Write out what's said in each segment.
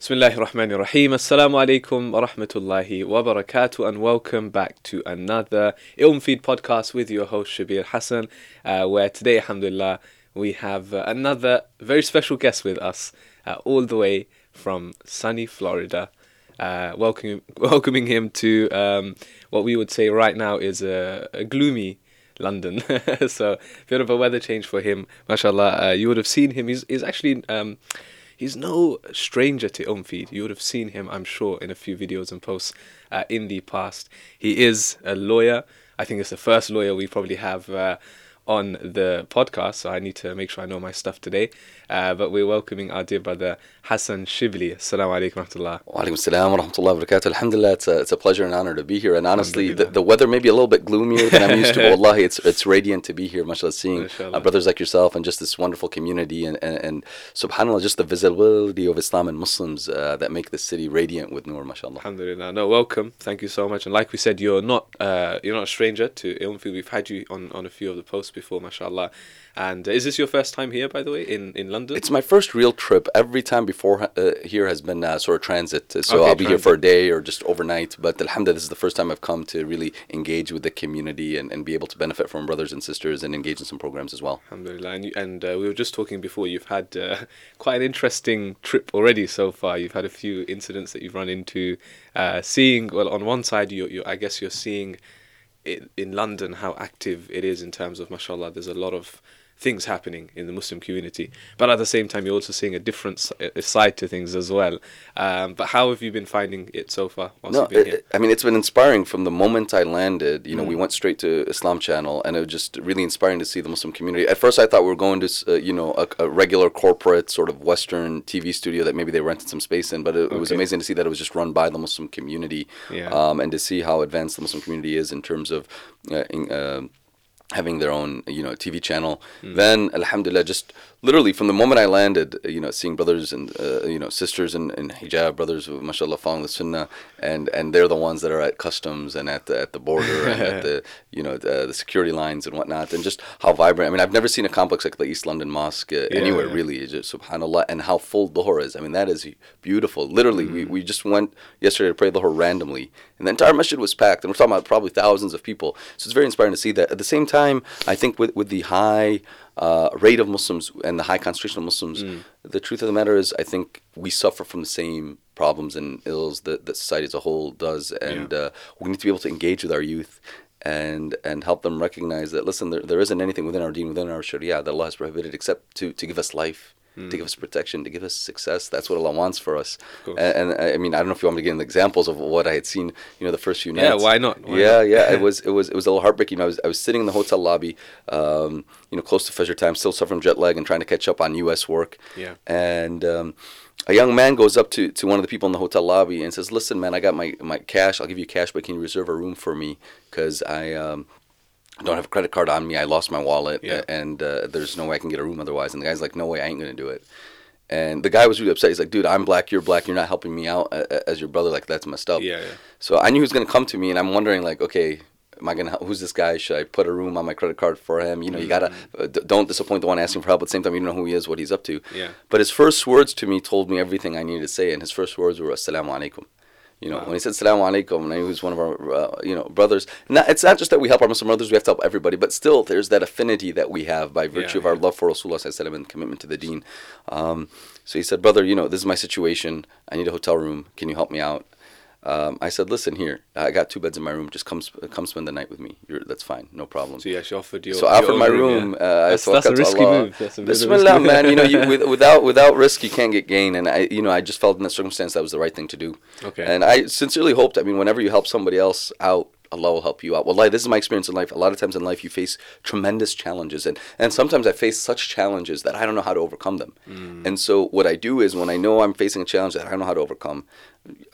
Bismillah ar-Rahman ar-Rahim. Assalamu alaikum wa rahmatullahi wa barakatuh and welcome back to another Ilm Feed podcast with your host Shabir Hassan uh, where today, alhamdulillah, we have uh, another very special guest with us uh, all the way from sunny Florida. Uh, welcoming, welcoming him to um, what we would say right now is a, a gloomy London. so, a bit of a weather change for him. mashallah. uh, you would have seen him. He's, he's actually... Um, he's no stranger to Ilmfeed. You would have seen him, I'm sure, in a few videos and posts uh, in the past. He is a lawyer. I think it's the first lawyer we probably have uh, on the podcast, so I need to make sure I know my stuff today. Uh, but we're welcoming our dear brother Hassan Shibli. Assalamu alaikum rahmatullah. Wa alaikum salam wa rahmatullahi wa barakatuh. Alhamdulillah, it's a, it's a pleasure and honor to be here. And honestly, the, the weather may be a little bit gloomier than I'm used to, but wallahi, it's, it's radiant to be here, mashallah, seeing uh, brothers like yourself and just this wonderful community and, and, and subhanAllah, just the visibility of Islam and Muslims uh, that make this city radiant with Noor, mashallah. Alhamdulillah. No, welcome. Thank you so much. And like we said, you're not uh, you're not a stranger to Ilmfeed. We've had you on, on a few of the posts before, mashallah. And uh, is this your first time here, by the way, in, in London? It's my first real trip. Every time before uh, here has been uh, sort of transit. So okay, I'll be transit. here for a day or just overnight. But alhamdulillah, this is the first time I've come to really engage with the community and, and be able to benefit from brothers and sisters and engage in some programs as well. Alhamdulillah. And, you, and uh, we were just talking before, you've had uh, quite an interesting trip already so far. You've had a few incidents that you've run into. Uh, seeing, well, on one side, you, you, I guess you're seeing in London how active it is in terms of, mashallah, there's a lot of things happening in the Muslim community. But at the same time, you're also seeing a different side to things as well. Um, but how have you been finding it so far? no, it, I mean, it's been inspiring from the moment I landed. You know, mm. we went straight to Islam Channel, and it was just really inspiring to see the Muslim community. At first, I thought we were going to, uh, you know, a, a, regular corporate sort of Western TV studio that maybe they rented some space in. But it, okay. it was amazing to see that it was just run by the Muslim community, yeah. um, and to see how advanced the Muslim community is in terms of. Uh, in, uh, having their own you know TV channel. Mm. Then Alhamdulillah, just literally from the moment I landed, you know, seeing brothers and uh, you know sisters in, in hijab, brothers mashallah, following the sunnah, and and they're the ones that are at customs and at the at the border and at the you know the, the, security lines and whatnot, and just how vibrant. I mean, I've never seen a complex like the East London Mosque uh, yeah, anywhere yeah. really. Just Subhanallah, and how full Dhuhr is. I mean, that is beautiful. Literally, mm. we, we just went yesterday to pray Dhuhr randomly, and the entire masjid was packed, and we're talking about probably thousands of people. So it's very inspiring to see that. At the same time, I think with with the high uh, rate of Muslims and the high concentration of Muslims, mm. the truth of the matter is, I think we suffer from the same problems and ills that, that society as a whole does, and yeah. uh, we need to be able to engage with our youth and and help them recognize that listen, there, there isn't anything within our deen, within our Sharia that Allah has prohibited except to, to give us life mm. to give us protection, to give us success. That's what Allah wants for us. And, and, I mean, I don't know if you want me to get into examples of what I had seen, you know, the first few nights. Yeah, why not? Why yeah, not? yeah. It was it was it was a little heartbreaking. I was I was sitting in the hotel lobby, um, you know, close to Fajr time, still suffering jet lag and trying to catch up on U.S. work. Yeah. And um, a young man goes up to, to one of the people in the hotel lobby and says, "Listen, man, I got my, my cash. I'll give you cash, but can you reserve a room for me? Because I um, I don't have a credit card on me. I lost my wallet, yeah. and uh, there's no way I can get a room otherwise." And the guy's like, "No way, I ain't gonna do it." And the guy was really upset. He's like, dude, I'm black, you're black, you're not helping me out as your brother. Like, that's messed up. Yeah, yeah. So I knew he was going to come to me, and I'm wondering, like, okay, am I gonna who's this guy? Should I put a room on my credit card for him? You know, you gotta mm-hmm. uh, d- don't disappoint the one asking for help. At the same time, you don't know who he is, what he's up to. Yeah. But his first words to me told me everything I needed to say, and his first words were "Assalamu alaikum." You know, wow. when he said "Salaam alaikum," and he was one of our, uh, you know, brothers. Not, it's not just that we help our Muslim brothers; we have to help everybody. But still, there's that affinity that we have by virtue yeah, of our love for Rasulullah and commitment to the Deen. Um, so he said, "Brother, you know, this is my situation. I need a hotel room. Can you help me out?" Um, I said, "Listen here. I got two beds in my room. Just come, sp- come spend the night with me. You're, that's fine, no problem." So yeah, she offered you. So I offered my room. Yeah. Uh, that's, that's a risky Allah. move. That's a Bismillah, risky man. You know, you, with, without without risk, you can't get gain. And I, you know, I just felt in that circumstance that was the right thing to do. Okay. And I sincerely hoped. I mean, whenever you help somebody else out, Allah will help you out. Well, this is my experience in life. A lot of times in life, you face tremendous challenges, and and sometimes I face such challenges that I don't know how to overcome them. Mm. And so what I do is when I know I'm facing a challenge that I don't know how to overcome,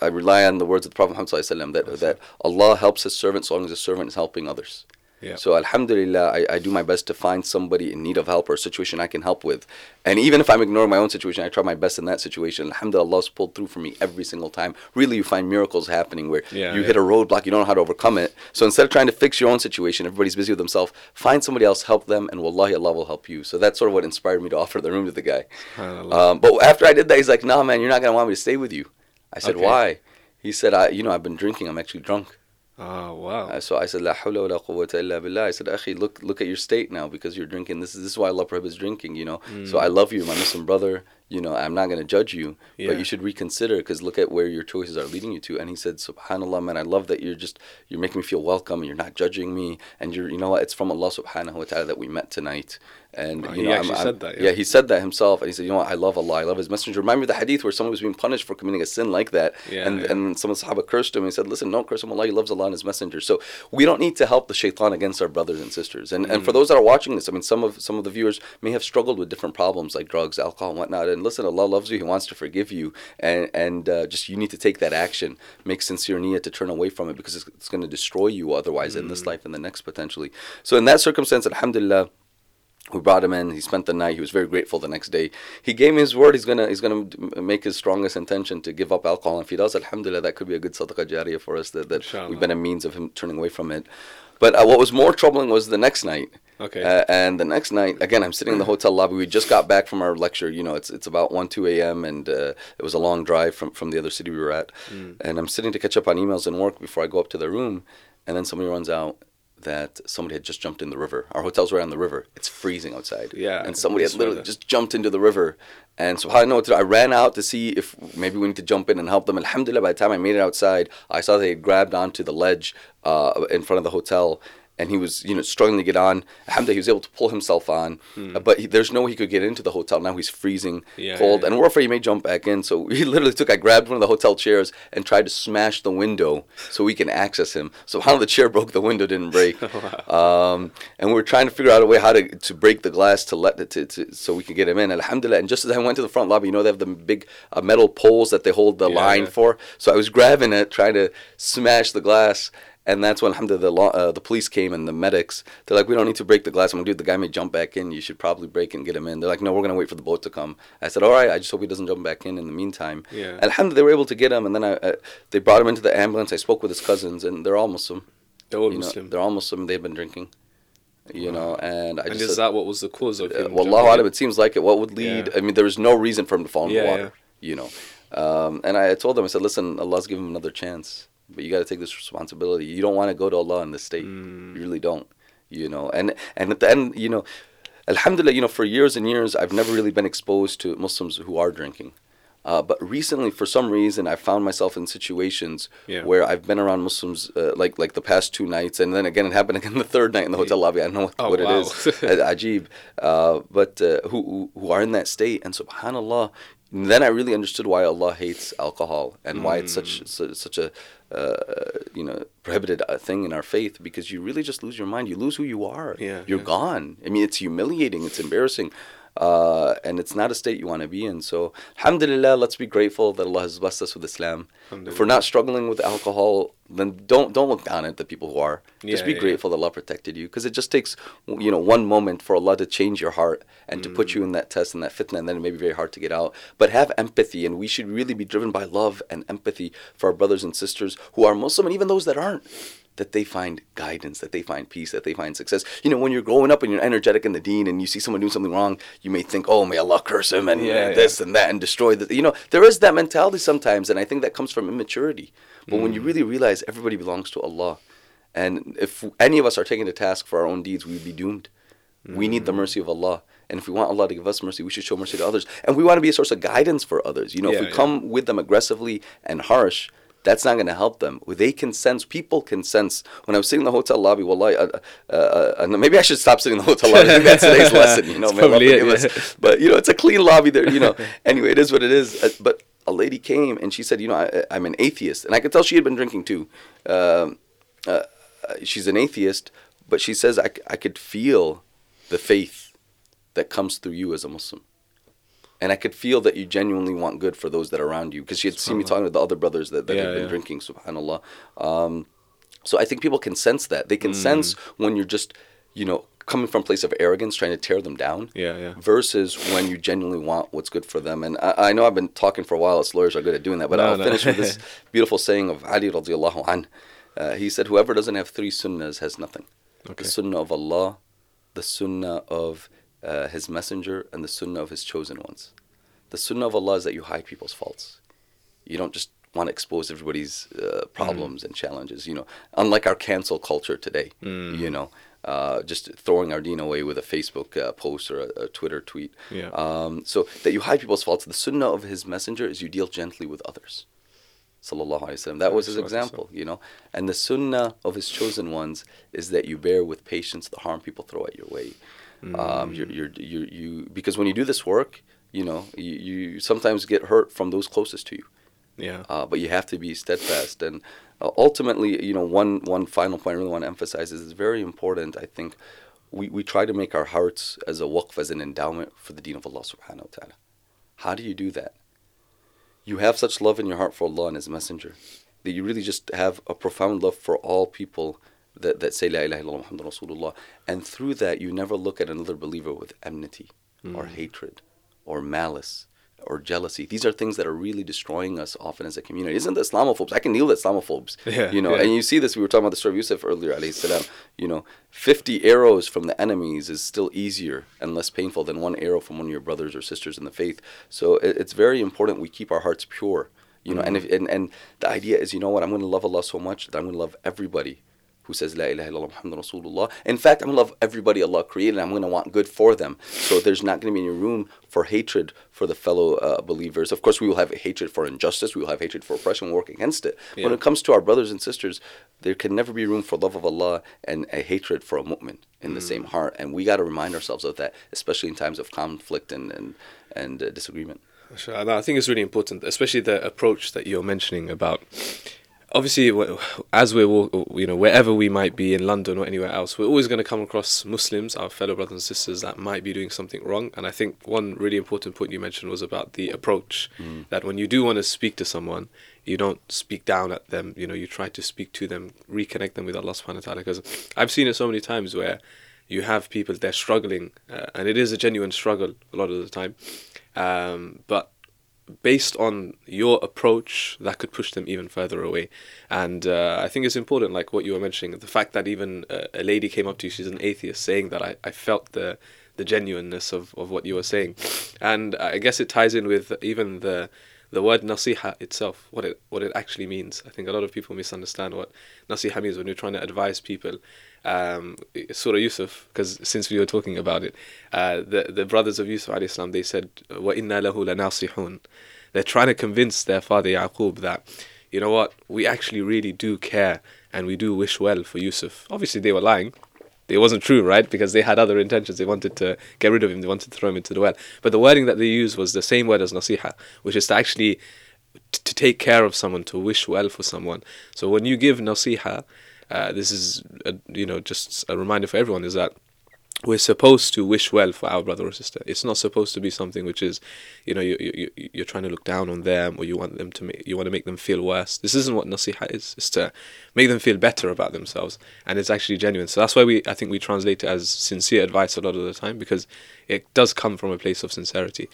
I rely on the words of the Prophet Muhammad that that Allah helps His servant so long as the servant is helping others. Yeah. So Alhamdulillah, I, I do my best to find somebody in need of help or a situation I can help with. And even if I'm ignoring my own situation, I try my best in that situation. Alhamdulillah, Allah's pulled through for me every single time. Really, you find miracles happening where Yeah, you yeah. hit a roadblock, you don't know how to overcome it. So instead of trying to fix your own situation, everybody's busy with themselves, find somebody else, help them, and wallahi, Allah will help you. So that's sort of what inspired me to offer the room to the guy. Um, but after I did that, he's like, "Nah, man, you're not gonna want me to stay with you." I said, Okay. "Why?" He said, "I, you know, I've been drinking. I'm actually drunk." Oh wow. So I said, "La hawla wa la quwwata illa billah." I said, "Akhi, look, look at your state now because you're drinking. This is this is why Allah prohibits drinking. You know. So hmm. I love you, my Muslim brother. You know, I'm not gonna judge you, Yeah. but you should reconsider because look at where your choices are leading you to." And he said, "Subhanallah, man, I love that you're just you're making me feel welcome. and You're not judging me, and you're you know what? It's from Allah Subhanahu wa Taala that we met tonight." And Oh, you he actually I'm, said that, yeah, yeah. he said that himself, and he said, "You know what? I love Allah. I love His Messenger." Remind me of the hadith where someone was being punished for committing a sin like that, Yeah, and yeah. and some of the Sahaba cursed him. and He said, "Listen, don't curse him. Allah, He loves Allah and His Messenger." So we don't need to help the shaitan against our brothers and sisters. And and for mm. those that are watching this, I mean, some of some of the viewers may have struggled with different problems like drugs, alcohol, and whatnot. And listen, Allah loves you. He wants to forgive you, and and uh, just you need to take that action, make sincere niyyah to turn away from it because it's, it's going to destroy you otherwise in this mm. life and the next potentially. So in that circumstance, Alhamdulillah. We brought him in. He spent the night. He was very grateful the next day. He gave me his word. He's gonna he's gonna make his strongest intention to give up alcohol. And if he does, Alhamdulillah, that could be a good sadaqah jariyah for us. That, that Inshallah. we've been a means of him turning away from it. But uh, what was more troubling was the next night. Okay. Uh, and the next night, again, I'm sitting in the hotel lobby. We just got back from our lecture. You know, it's it's about one two a.m. and uh, it was a long drive from from the other city we were at. Mm. And I'm sitting to catch up on emails and work before I go up to the room, and then somebody runs out that somebody had just jumped in the river. Our hotel's right on the river. It's freezing outside. Yeah, And somebody had literally just jumped into the river. And so how I know what to do, I ran out to see if maybe we need to jump in and help them. Alhamdulillah, by the time I made it outside, I saw they had grabbed onto the ledge uh, in front of the hotel. And he was, you know, struggling to get on. Alhamdulillah, he was able to pull himself on. Uh, but he, there's no way he could get into the hotel. Now he's freezing Hmm. Yeah, cold. yeah, And we're afraid he may jump back in. So we literally took, I grabbed one of the hotel chairs and tried to smash the window so we can access him. So how the chair broke, the window didn't break. um, and we were trying to figure out a way how to, to break the glass to let it to, to so we could get him in. Alhamdulillah. And just as I went to the front lobby, you know they have the big uh, metal poles that they hold the Yeah, line yeah. for. So I was grabbing it, trying to smash the glass. And that's when alhamdulillah, the, law, uh, the police came and the medics. They're like, we don't need to break the glass. I'm like, dude, the guy may jump back in. You should probably break and get him in. They're like, no, we're going to wait for the boat to come. I said, all right, I just hope he doesn't jump back in in the meantime. Yeah. Alhamdulillah, they were able to get him. And then I, uh, they brought him into the ambulance. I spoke with his cousins, and they're all Muslim. They're all You know, Muslim. they're all Muslim. They've been drinking. You know, and I and just is said, that what was the cause of uh, him? well, Allah it seems like it. What would lead? Yeah. I mean, there was no reason for him to fall in Yeah, the water. You know, um, and I told them, I said, listen, Allah's given him another chance, but you got to take this responsibility. You don't want to go to Allah in this state. Mm. You really don't. You know, and and at the end, you know, Alhamdulillah, you know, for years and years, I've never really been exposed to Muslims who are drinking. Uh, but recently, for some reason, I found myself in situations Yeah. where I've been around Muslims, uh, like like the past two nights, and then again it happened again the third night in the hotel lobby. I don't know what, Oh, what wow. it is, Ajib, uh, but uh, who who- are in that state, and Subhanallah, then I really understood why Allah hates alcohol and why it's such Mm. such, such a uh, you know prohibited thing in our faith because you really just lose your mind. You lose who you are. Yeah, you're yeah. gone. I mean, it's humiliating. It's embarrassing. Uh, and it's not a state you want to be in. So, alhamdulillah, let's be grateful that Allah has blessed us with Islam. If we're not struggling with alcohol, then don't don't look down at the people who are. Just be yeah. grateful that Allah protected you, because it just takes you know one moment for Allah to change your heart and to put you in that test and that fitna, and then it may be very hard to get out. But have empathy, and we should really be driven by love and empathy for our brothers and sisters who are Muslim, and even those that aren't that they find guidance, that they find peace, that they find success. You know, when you're growing up and you're energetic in the dean and you see someone doing something wrong, you may think, oh, may Allah curse him and Yeah, uh, yeah. this and that and destroy the. You know, there is that mentality sometimes, and I think that comes from immaturity. But when you Mm. really realize everybody belongs to Allah, and if any of us are taken to task for our own deeds, we'd be doomed. We need the Mm. mercy of Allah. And if we want Allah to give us mercy, we should show mercy to others. And we want to be a source of guidance for others. You know, Yeah, if we come with them aggressively and harsh, that's not going to help them. They can sense, people can sense. When I was sitting in the hotel lobby, wallahi, uh, uh, uh, maybe I should stop sitting in the hotel lobby. That's today's lesson, you know. Allah probably it, yeah. But, you know, it's a clean lobby there, you know. anyway, it is what it is. Uh, but a lady came and she said, you know, I, I'm an atheist. And I could tell she had been drinking too. Um, uh, uh, she's an atheist, but she says, I, I could feel the faith that comes through you as a Muslim. And I could feel that you genuinely want good for those that are around you. Because she had seen me talking to the other brothers that, that Yeah, had been yeah. drinking, subhanAllah. Um, So I think people can sense that. They can Mm. sense when you're just, you know, coming from a place of arrogance, trying to tear them down, Yeah, yeah. versus when you genuinely want what's good for them. And I, I know I've been talking for a while. Us lawyers are good at doing that. But No, I'll no. finish with this beautiful saying of Ali radiallahu an. Uh, he said, "Whoever doesn't have three sunnahs has nothing. Okay. The sunnah of Allah, the sunnah of uh, His Messenger, and the sunnah of His chosen ones. The sunnah of Allah is that you hide people's faults. You don't just want to expose everybody's uh, problems and challenges. You know, unlike our cancel culture today. You know, uh, just throwing our deen away with a Facebook uh, post or a, a Twitter tweet. Yeah. Um, so that you hide people's faults. The sunnah of His Messenger is you deal gently with others. Sallallahu Alaihi Wasallam. That was his example, you know. And the sunnah of his chosen ones is that you bear with patience the harm people throw at your way. Um, you're, you're, you're, you because when you do this work, you know, you, you sometimes get hurt from those closest to you. Yeah. Uh, but you have to be steadfast. And uh, ultimately, you know, one one final point I really want to emphasize is it's very important. I think we, we try to make our hearts as a waqf, as an endowment for the deen of Allah subhanahu wa ta'ala. How do you do that? You have such love in your heart for Allah and His Messenger that you really just have a profound love for all people that, that say La ilaha illallah Muhammad Rasulullah. And through that, you never look at another believer with enmity or hmm. hatred or malice or jealousy. These are things that are really destroying us often as a community. Isn't the Islamophobes? I can deal with Islamophobes. Yeah, you know, yeah. and you see this. We were talking about the story of Yusuf earlier, alayhi salam. You know, 50 arrows from the enemies is still easier and less painful than one arrow from one of your brothers or sisters in the faith. So it, it's very important we keep our hearts pure. You know, and, hmm. if, and and the idea is, you know what? I'm going to love Allah so much that I'm going to love everybody who says La ilaha illallah Muhammad Rasulullah. In fact, I'm to love everybody Allah created. and I'm going to want good for them. So there's not going to be any room for hatred for the fellow uh, believers. Of course, we will have hatred for injustice. We will have hatred for oppression. We'll work against it. When it comes to our brothers and sisters, there can never be room for love of Allah and a hatred for a mu'min in the same heart. And we got to remind ourselves of that, especially in times of conflict and and, and uh, disagreement. I think it's really important, especially the approach that you're mentioning about. Obviously, as we're you know wherever we might be in London or anywhere else, we're always going to come across Muslims, our fellow brothers and sisters, that might be doing something wrong. And I think one really important point you mentioned was about the approach. That when you do want to speak to someone, you don't speak down at them. You know, you try to speak to them, reconnect them with Allah Subhanahu wa Taala. Because I've seen it so many times where you have people they're struggling, uh, and it is a genuine struggle a lot of the time. Um, but based on your approach, that could push them even further away. And uh, I think it's important, like what you were mentioning, the fact that even uh, a lady came up to you, she's an atheist, saying that I, I felt the the genuineness of, of what you were saying. And I guess it ties in with even the the word nasiha itself, what it what it actually means. I think a lot of people misunderstand what nasiha means when you're trying to advise people. Um, Surah Yusuf, because since we were talking about it, uh, the the brothers of Yusuf salam, they said, "Wa inna lahu lanasihun." They're trying to convince their father Yaqub that, you know what, we actually really do care and we do wish well for Yusuf. Obviously, they were lying. It wasn't true, right? Because they had other intentions. They wanted to get rid of him. They wanted to throw him into the well. But the wording that they used was the same word as nasiha, which is to actually t- to take care of someone, to wish well for someone. So when you give nasiha, uh, this is a, you know just a reminder for everyone is that we're supposed to wish well for our brother or sister. It's not supposed to be something which is, you know, you, you, you- you're trying to look down on them or you want them to make, you want to make them feel worse. This isn't what nasiha is. It's to make them feel better about themselves, and it's actually genuine. So that's why we, I think, we translate it as sincere advice a lot of the time because it does come from a place of sincerity.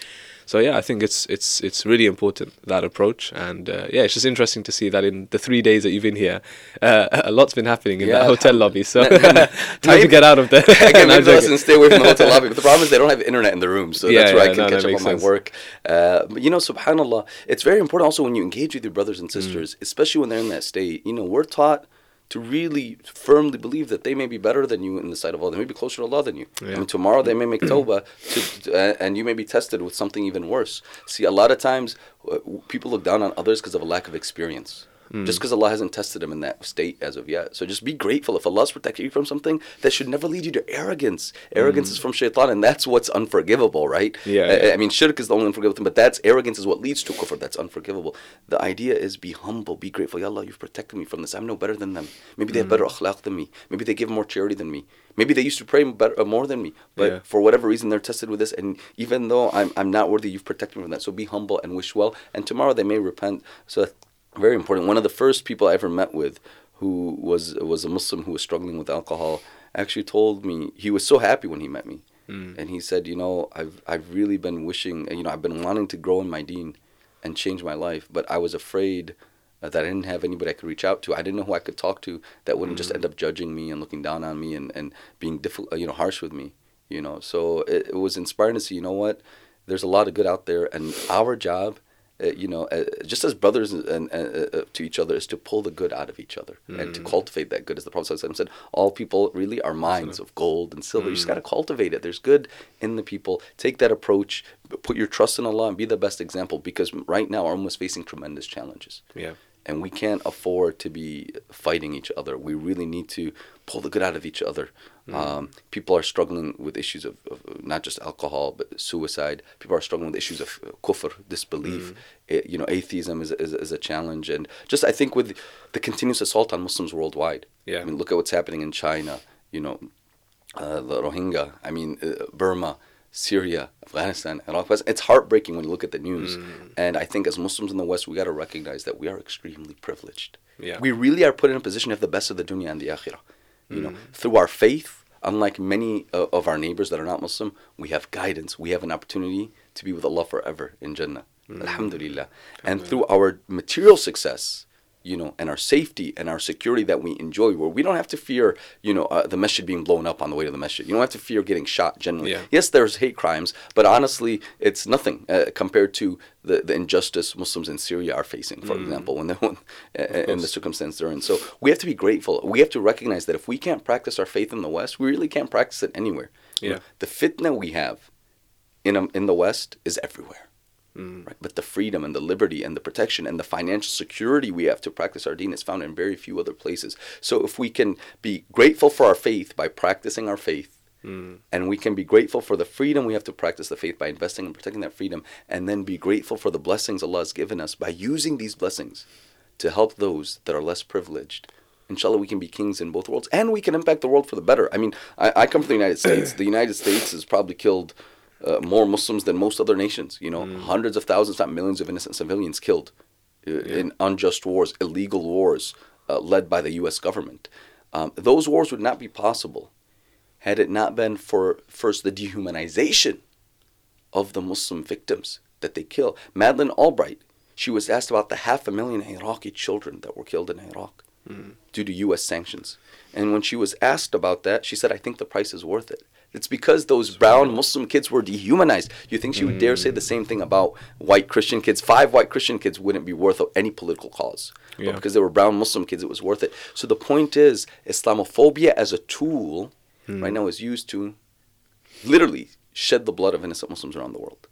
So yeah, I think it's it's it's really important that approach, and uh, yeah, it's just interesting to see that in the three days that you've been here, uh, a lot's been happening in Yeah, that hotel lobby. So time to get out of there. I'm maybe the lesson joking. stay away from the hotel lobby. But the problem is they don't have internet in the room, so Yeah, that's where yeah, I can no, catch up on my work. Uh, but you know, Subhanallah, it's very important also when you engage with your brothers and Mm. sisters, especially when they're in that state. You know, we're taught to really firmly believe that they may be better than you in the sight of Allah. They may be closer to Allah than you. Yeah. mean, tomorrow they may make tawbah, to, uh, and you may be tested with something even worse. See, a lot of times uh, people look down on others because of a lack of experience. Mm. Just because Allah hasn't tested them in that state as of yet. So just be grateful. If Allah's protected you from something, that should never lead you to arrogance. Arrogance is from shaitan, and that's what's unforgivable, right? Mm. Yeah, I- yeah. I mean, shirk is the only unforgivable thing, but that's arrogance is what leads to kufr. That's unforgivable. The idea is be humble, be grateful. Ya Allah, you've protected me from this. I'm no better than them. Maybe they have Mm. better akhlaq than me. Maybe they give more charity than me. Maybe they used to pray better, uh, more than me. But Yeah. for whatever reason, they're tested with this. And even though I'm, I'm not worthy, you've protected me from that. So be humble and wish well. And tomorrow they may repent. So very important. One of the first people I ever met with who was was a Muslim who was struggling with alcohol, actually told me he was so happy when he met me, Mm. and he said, you know, I've I've really been wishing, you know, I've been wanting to grow in my Deen, and change my life, but I was afraid that I didn't have anybody I could reach out to. I didn't know who I could talk to that wouldn't just end up judging me and looking down on me and and being difficult, you know, harsh with me. You know, so it, it was inspiring to see. You know what? There's a lot of good out there, and our job uh, you know, uh, just as brothers and, uh, uh, to each other, is to pull the good out of each other and to cultivate that good. As the Prophet said, all people really are mines of gold and silver. You just got to cultivate it. There's good in the people. Take that approach. Put your trust in Allah and be the best example. Because right now, our ummah is facing tremendous challenges Yeah. And we can't afford to be fighting each other. We really need to pull the good out of each other. Um, people are struggling with issues of, of not just alcohol but suicide. People are struggling with issues of kufr, disbelief. It- you know, atheism is, is is a challenge, and just I think with the continuous assault on Muslims worldwide. Yeah. I mean, look at what's happening in China. You know, uh, the Rohingya. I mean, uh, Burma. Syria, Afghanistan, and all Iraq. It's heartbreaking when you look at the news. Mm. And I think as Muslims in the West, we got to recognize that we are extremely privileged. Yeah. We really are put in a position to have the best of the dunya and the akhirah. You know, mm. through our faith, unlike many uh, of our neighbors that are not Muslim, we have guidance. We have an opportunity to be with Allah forever in Jannah. Mm. Alhamdulillah. And through our material success, you know, and our safety and our security that we enjoy, where we don't have to fear, you know, uh, the masjid being blown up on the way to the masjid. You don't have to fear getting shot generally. Yeah. Yes, there's hate crimes, but honestly, it's nothing uh, compared to the, the injustice Muslims in Syria are facing, for example, when they're uh, in the circumstance they're in. So we have to be grateful. We have to recognize that if we can't practice our faith in the West, we really can't practice it anywhere. You know, Yeah. the fitna we have in, um, in the West is everywhere. Mm. Right? But the freedom and the liberty and the protection and the financial security we have to practice our deen is found in very few other places. So if we can be grateful for our faith by practicing our faith, Mm. and we can be grateful for the freedom we have to practice the faith by investing and protecting that freedom, and then be grateful for the blessings Allah has given us by using these blessings to help those that are less privileged. Inshallah, we can be kings in both worlds, and we can impact the world for the better. I mean, I, I come from the United States. The United States has probably killed uh, more Muslims than most other nations. You know, hundreds of thousands, not millions of innocent civilians killed uh, in unjust wars, illegal wars uh, led by the U.S. government. Um, those wars would not be possible had it not been for first the dehumanization of the Muslim victims that they kill. Madeleine Albright, she was asked about the half a million Iraqi children that were killed in Iraq due to U.S. sanctions. And when she was asked about that, she said, I think the price is worth it. It's because those brown Muslim kids were dehumanized. You think she would dare say the same thing about white Christian kids? Five white Christian kids wouldn't be worth any political cause. Yeah. But because they were brown Muslim kids, it was worth it. So the point is, Islamophobia as a tool right hmm. now is used to literally shed the blood of innocent Muslims around the world.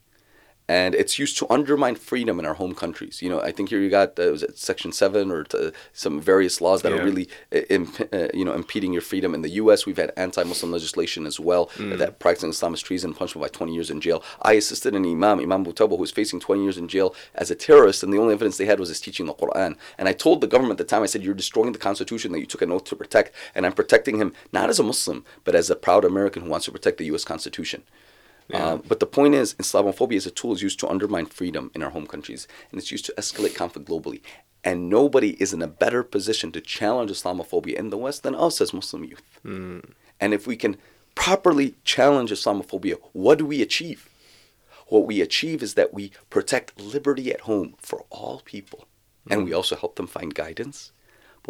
And it's used to undermine freedom in our home countries. You know, I think here you got uh, was it Section Seven or t- some various laws that Yeah. are really, uh, imp- uh, you know, impeding your freedom. In the U.S., we've had anti-Muslim legislation as well uh, that practicing Islam is treason, punishable by 20 years in jail. I assisted an imam, Imam Butaba, who was facing 20 years in jail as a terrorist, and the only evidence they had was his teaching the Quran. And I told the government at the time, I said, "You're destroying the Constitution that you took an oath to protect," and I'm protecting him not as a Muslim, but as a proud American who wants to protect the U.S. Constitution. Uh, but the point is, Islamophobia as a tool is used to undermine freedom in our home countries, and it's used to escalate conflict globally. And nobody is in a better position to challenge Islamophobia in the West than us as Muslim youth. And if we can properly challenge Islamophobia, what do we achieve? What we achieve is that we protect liberty at home for all people, and we also help them find guidance.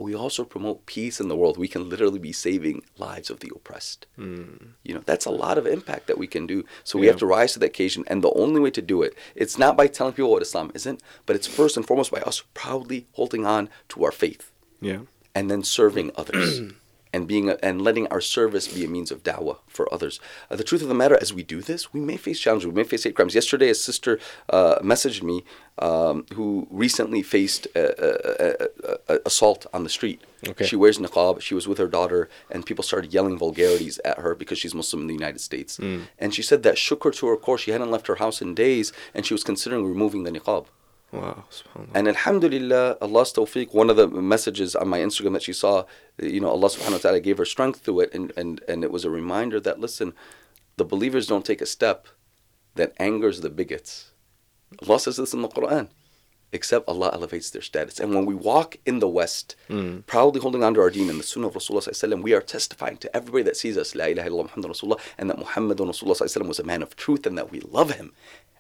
But we also promote peace in the world. We can literally be saving lives of the oppressed. Hmm. You know, that's a lot of impact that we can do. So we Yeah. have to rise to the occasion. And the only way to do it, it's not by telling people what Islam isn't, but it's first and foremost by us proudly holding on to our faith Yeah. and then serving others and being a, and letting our service be a means of dawah for others. Uh, the truth of the matter, as we do this, we may face challenges. We may face hate crimes. Yesterday, a sister uh, messaged me um, who recently faced uh, uh, assault on the street. Okay. She wears niqab. She was with her daughter, and people started yelling vulgarities at her because she's Muslim in the United States. And she said that shook her to her core. She hadn't left her house in days, and she was considering removing the niqab. Wow. And Alhamdulillah, Allah's tawfiq, one of the messages on my Instagram that she saw, you know, Allah subhanahu wa ta'ala gave her strength through it. And, and, and it was a reminder that, listen, the believers don't take a step that angers the bigots. Allah says this in the Quran. except Allah elevates their status. And when we walk in the West, hmm. proudly holding on to our deen and the Sunnah of Rasulullah, sallallahu we are testifying to everybody that sees us, La ilaha illallah Muhammad Rasulullah, and that Muhammad Rasulullah sallallahu was a man of truth and that we love him.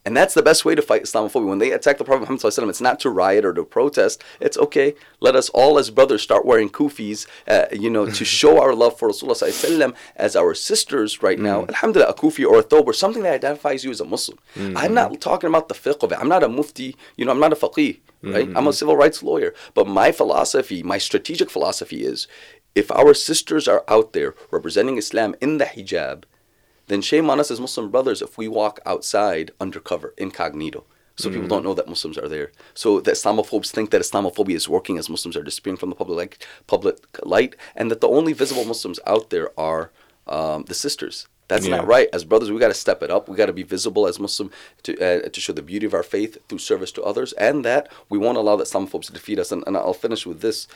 And that's the best way to fight Islamophobia. When they attack the Prophet Muhammad, it's not to riot or to protest. It's okay. Let us all, as brothers, start wearing kufis, uh, you know, to show our love for Rasulullah as our sisters right now. Mm. Alhamdulillah, a kufi or a thobe or something that identifies you as a Muslim. Mm-hmm. I'm not talking about the fiqh of it. I'm not a mufti, you know, I'm not a faqih, right? Mm-hmm. I'm a civil rights lawyer. But my philosophy, my strategic philosophy is if our sisters are out there representing Islam in the hijab, then shame on us as Muslim brothers if we walk outside undercover, incognito. So mm people don't know that Muslims are there. So the Islamophobes think that Islamophobia is working as Muslims are disappearing from the public light, public light and that the only visible Muslims out there are um, the sisters. That's yeah. not right. As brothers, we got to step it up. We got to be visible as Muslim to uh, to show the beauty of our faith through service to others, and that we won't allow that Islamophobes to defeat us. And, and I'll finish with this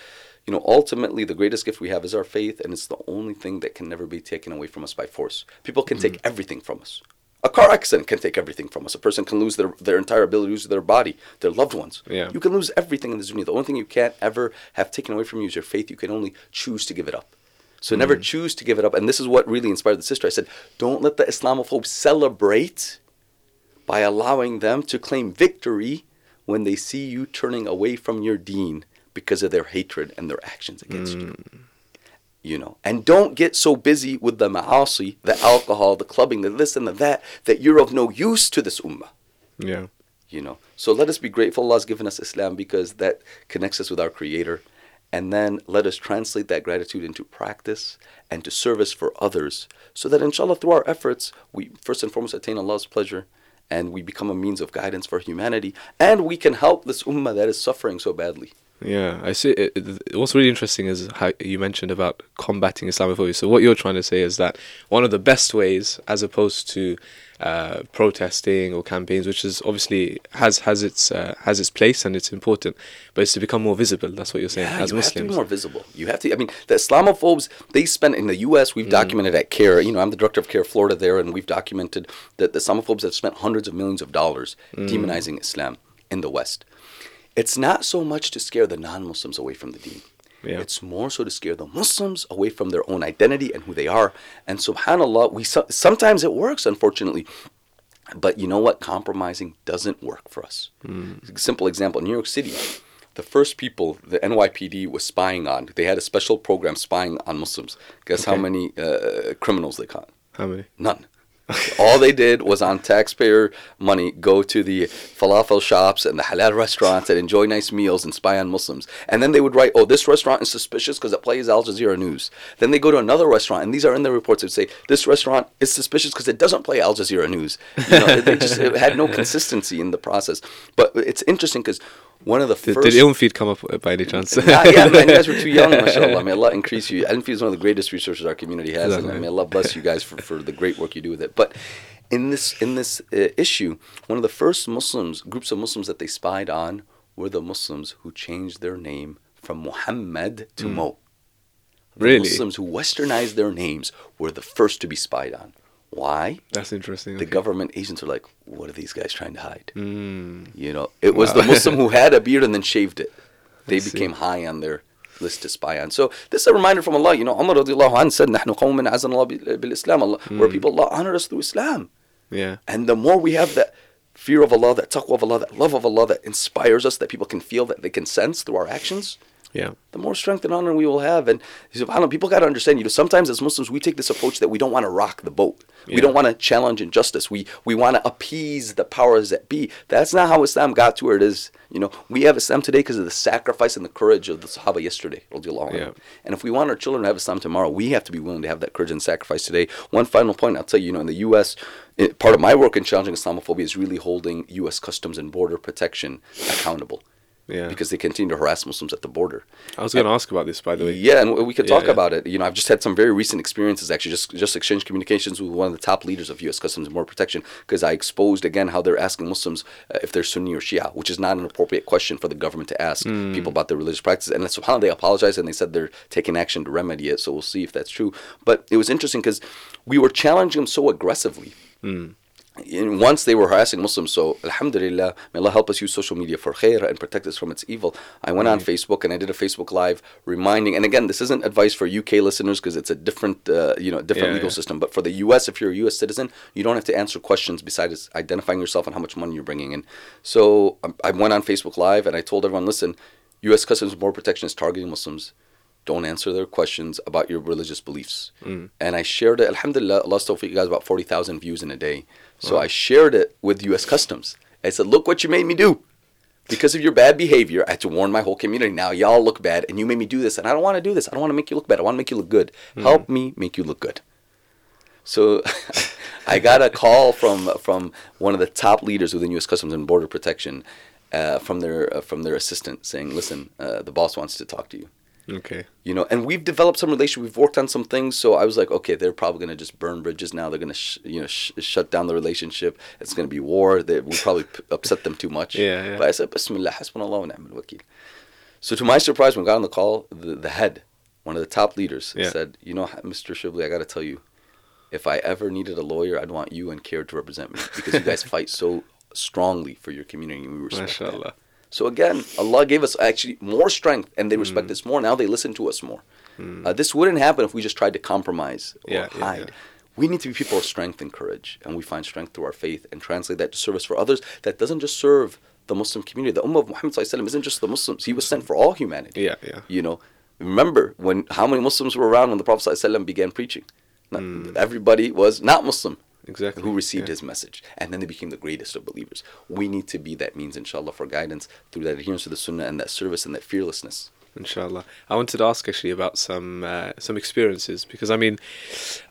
you know, ultimately the greatest gift we have is our faith, and it's the only thing that can never be taken away from us by force. People can mm-hmm. take everything from us. A car accident can take everything from us. A person can lose their, their entire ability to their body, their loved ones. Yeah. You can lose everything in this dunya. The only thing you can't ever have taken away from you is your faith. You can only choose to give it up. So mm never choose to give it up. And this is what really inspired the sister. I said, don't let the Islamophobes celebrate by allowing them to claim victory when they see you turning away from your deen because of their hatred and their actions against mm. you. You know, and don't get so busy with the ma'asi, the alcohol, the clubbing, the this and the that, that you're of no use to this ummah. Yeah. You know, so let us be grateful Allah's given us Islam because that connects us with our Creator. And then let us translate that gratitude into practice and to service for others so that inshallah through our efforts, we first and foremost attain Allah's pleasure and we become a means of guidance for humanity and we can help this ummah that is suffering so badly. Yeah, I see. It, it, what's really interesting is how you mentioned about combating Islamophobia. So what you're trying to say is that one of the best ways, as opposed to uh, protesting or campaigns, which is obviously has has its uh, has its place and it's important, but it's to become more visible. That's what you're saying. Yeah, as you Muslims, have to be more visible. You have to. I mean, the Islamophobes they spend in the U.S. We've mm. documented at CAIR. You know, I'm the director of CAIR Florida there, and we've documented that the Islamophobes have spent hundreds of millions of dollars mm. demonizing Islam in the West. It's not so much to scare the non Muslims away from the deen. Yeah. It's more so to scare the Muslims away from their own identity and who they are. And subhanAllah, we sometimes it works, unfortunately. But you know what? Compromising doesn't work for us. Mm. Simple example New York City, the first people the NYPD was spying on, they had a special program spying on Muslims. Guess okay. how many uh, criminals they caught? How many? None. All they did was on taxpayer money go to the falafel shops and the halal restaurants and enjoy nice meals and spy on Muslims. And then they would write, oh, this restaurant is suspicious because it plays Al Jazeera News. Then they go to another restaurant, and these are in the reports that say, this restaurant is suspicious because it doesn't play Al Jazeera News. You know, they just had no consistency in the process. But it's interesting because one of the did, first. Did Ilmfeed come up by any chance? nah, yeah, man, you guys were too young, mashallah. May Allah increase you. Ilmfeed is one of the greatest resources our community has, and may Allah bless you guys for, for the great work you do with it. But in this in this uh, issue, one of the first Muslims groups of Muslims that they spied on were the Muslims who changed their name from Muhammad to mm. Mo. The really? Muslims who westernized their names were the first to be spied on Why? That's interesting. The okay. government agents are like, what are these guys trying to hide? Mm. You know, it was wow. the Muslim who had a beard and then shaved it. They became high on their list to spy on. So this is a reminder from Allah. You know, Umar radiallahu anh said, نحن قوم عزنا الله بالإسلام. Allah, mm. We're people Allah honored us through Islam. Yeah. And the more we have that fear of Allah, that taqwa of Allah, that love of Allah that inspires us, that people can feel, that they can sense through our actions, yeah. the more strength and honor we will have. And subhanAllah, people got to understand, you know, sometimes as Muslims, we take this approach that we don't want to rock the boat. Yeah. We don't want to challenge injustice. We, we want to appease the powers that be. That's not how Islam got to where it is. You know, we have Islam today because of the sacrifice and the courage of the Sahaba yesterday. Yeah. And if we want our children to have Islam tomorrow, we have to be willing to have that courage and sacrifice today. One final point, I'll tell you, you know, in the U.S., it, eh, part of my work in challenging Islamophobia is really holding U.S. Customs and Border Protection accountable. Yeah. Because they continue to harass Muslims at the border. I was going to ask about this, by the way. Yeah, and we could talk yeah, yeah. about it. You know, I've just had some very recent experiences, actually, just just exchange communications with one of the top leaders of U.S. Customs and Border Protection, because I exposed again how they're asking Muslims uh, if they're Sunni or Shia, which is not an appropriate question for the government to ask mm. people about their religious practices. And then, subhanAllah, they apologized and they said they're taking action to remedy it. So we'll see if that's true. But it was interesting because we were challenging them so aggressively. Mm and once they were harassing Muslims, so Alhamdulillah, may Allah help us use social media for khair and protect us from its evil. I went on Facebook and I did a Facebook Live reminding, and again, this isn't advice for UK listeners because it's a different, uh, you know, different Yeah, legal yeah. system. But for the US, if you're a US citizen, you don't have to answer questions besides identifying yourself and how much money you're bringing in. So um, I went on Facebook Live and I told everyone, listen, US Customs and Border Protection is targeting Muslims don't answer their questions about your religious beliefs. And I shared it, alhamdulillah, Allah tawfiq, you guys about 40,000 views in a day. So I shared it with US Customs. I said, look what you made me do. Because of your bad behavior, I had to warn my whole community. Now y'all look bad and you made me do this. And I don't want to do this. I don't want to make you look bad. I want to make you look good. Help me make you look good. So I got a call from from one of the top leaders within U.S. Customs and Border Protection, uh, from their uh, from their assistant, saying, "Listen, uh, the boss wants to talk to you." Okay. You know, and we've developed some relation. We've worked on some things. So I was like, okay, they're probably gonna just burn bridges now. They're gonna, sh- you know, sh- shut down the relationship. It's gonna be war. They we probably p- upset them too much. Yeah, yeah. But I said, Bismillah, hasbunallah wa ni'mal wakil. So to my surprise, when I got on the call, the, the head, one of the top leaders, Yeah. said, you know, Mr. Shibli, I got to tell you, if I ever needed a lawyer, I'd want you and CAIR to represent me because you guys fight so strongly for your community and we respect that. So again, Allah gave us actually more strength and they Mm. respect us more. Now they listen to us more. Uh, this wouldn't happen if we just tried to compromise or Yeah, yeah, hide. yeah. We need to be people of strength and courage, and we find strength through our faith and translate that to service for others. That doesn't just serve the Muslim community. The Ummah of Muhammad isn't just the Muslims. He was sent for all humanity. Yeah, yeah. You know, remember when how many Muslims were around when the Prophet began preaching? Not- Everybody was not Muslim Exactly. who received yeah. his message. And then they became the greatest of believers. We need to be that means, inshallah, for guidance through that adherence to the sunnah and that service and that fearlessness. Inshallah. I wanted to ask actually about some uh, some experiences because I mean,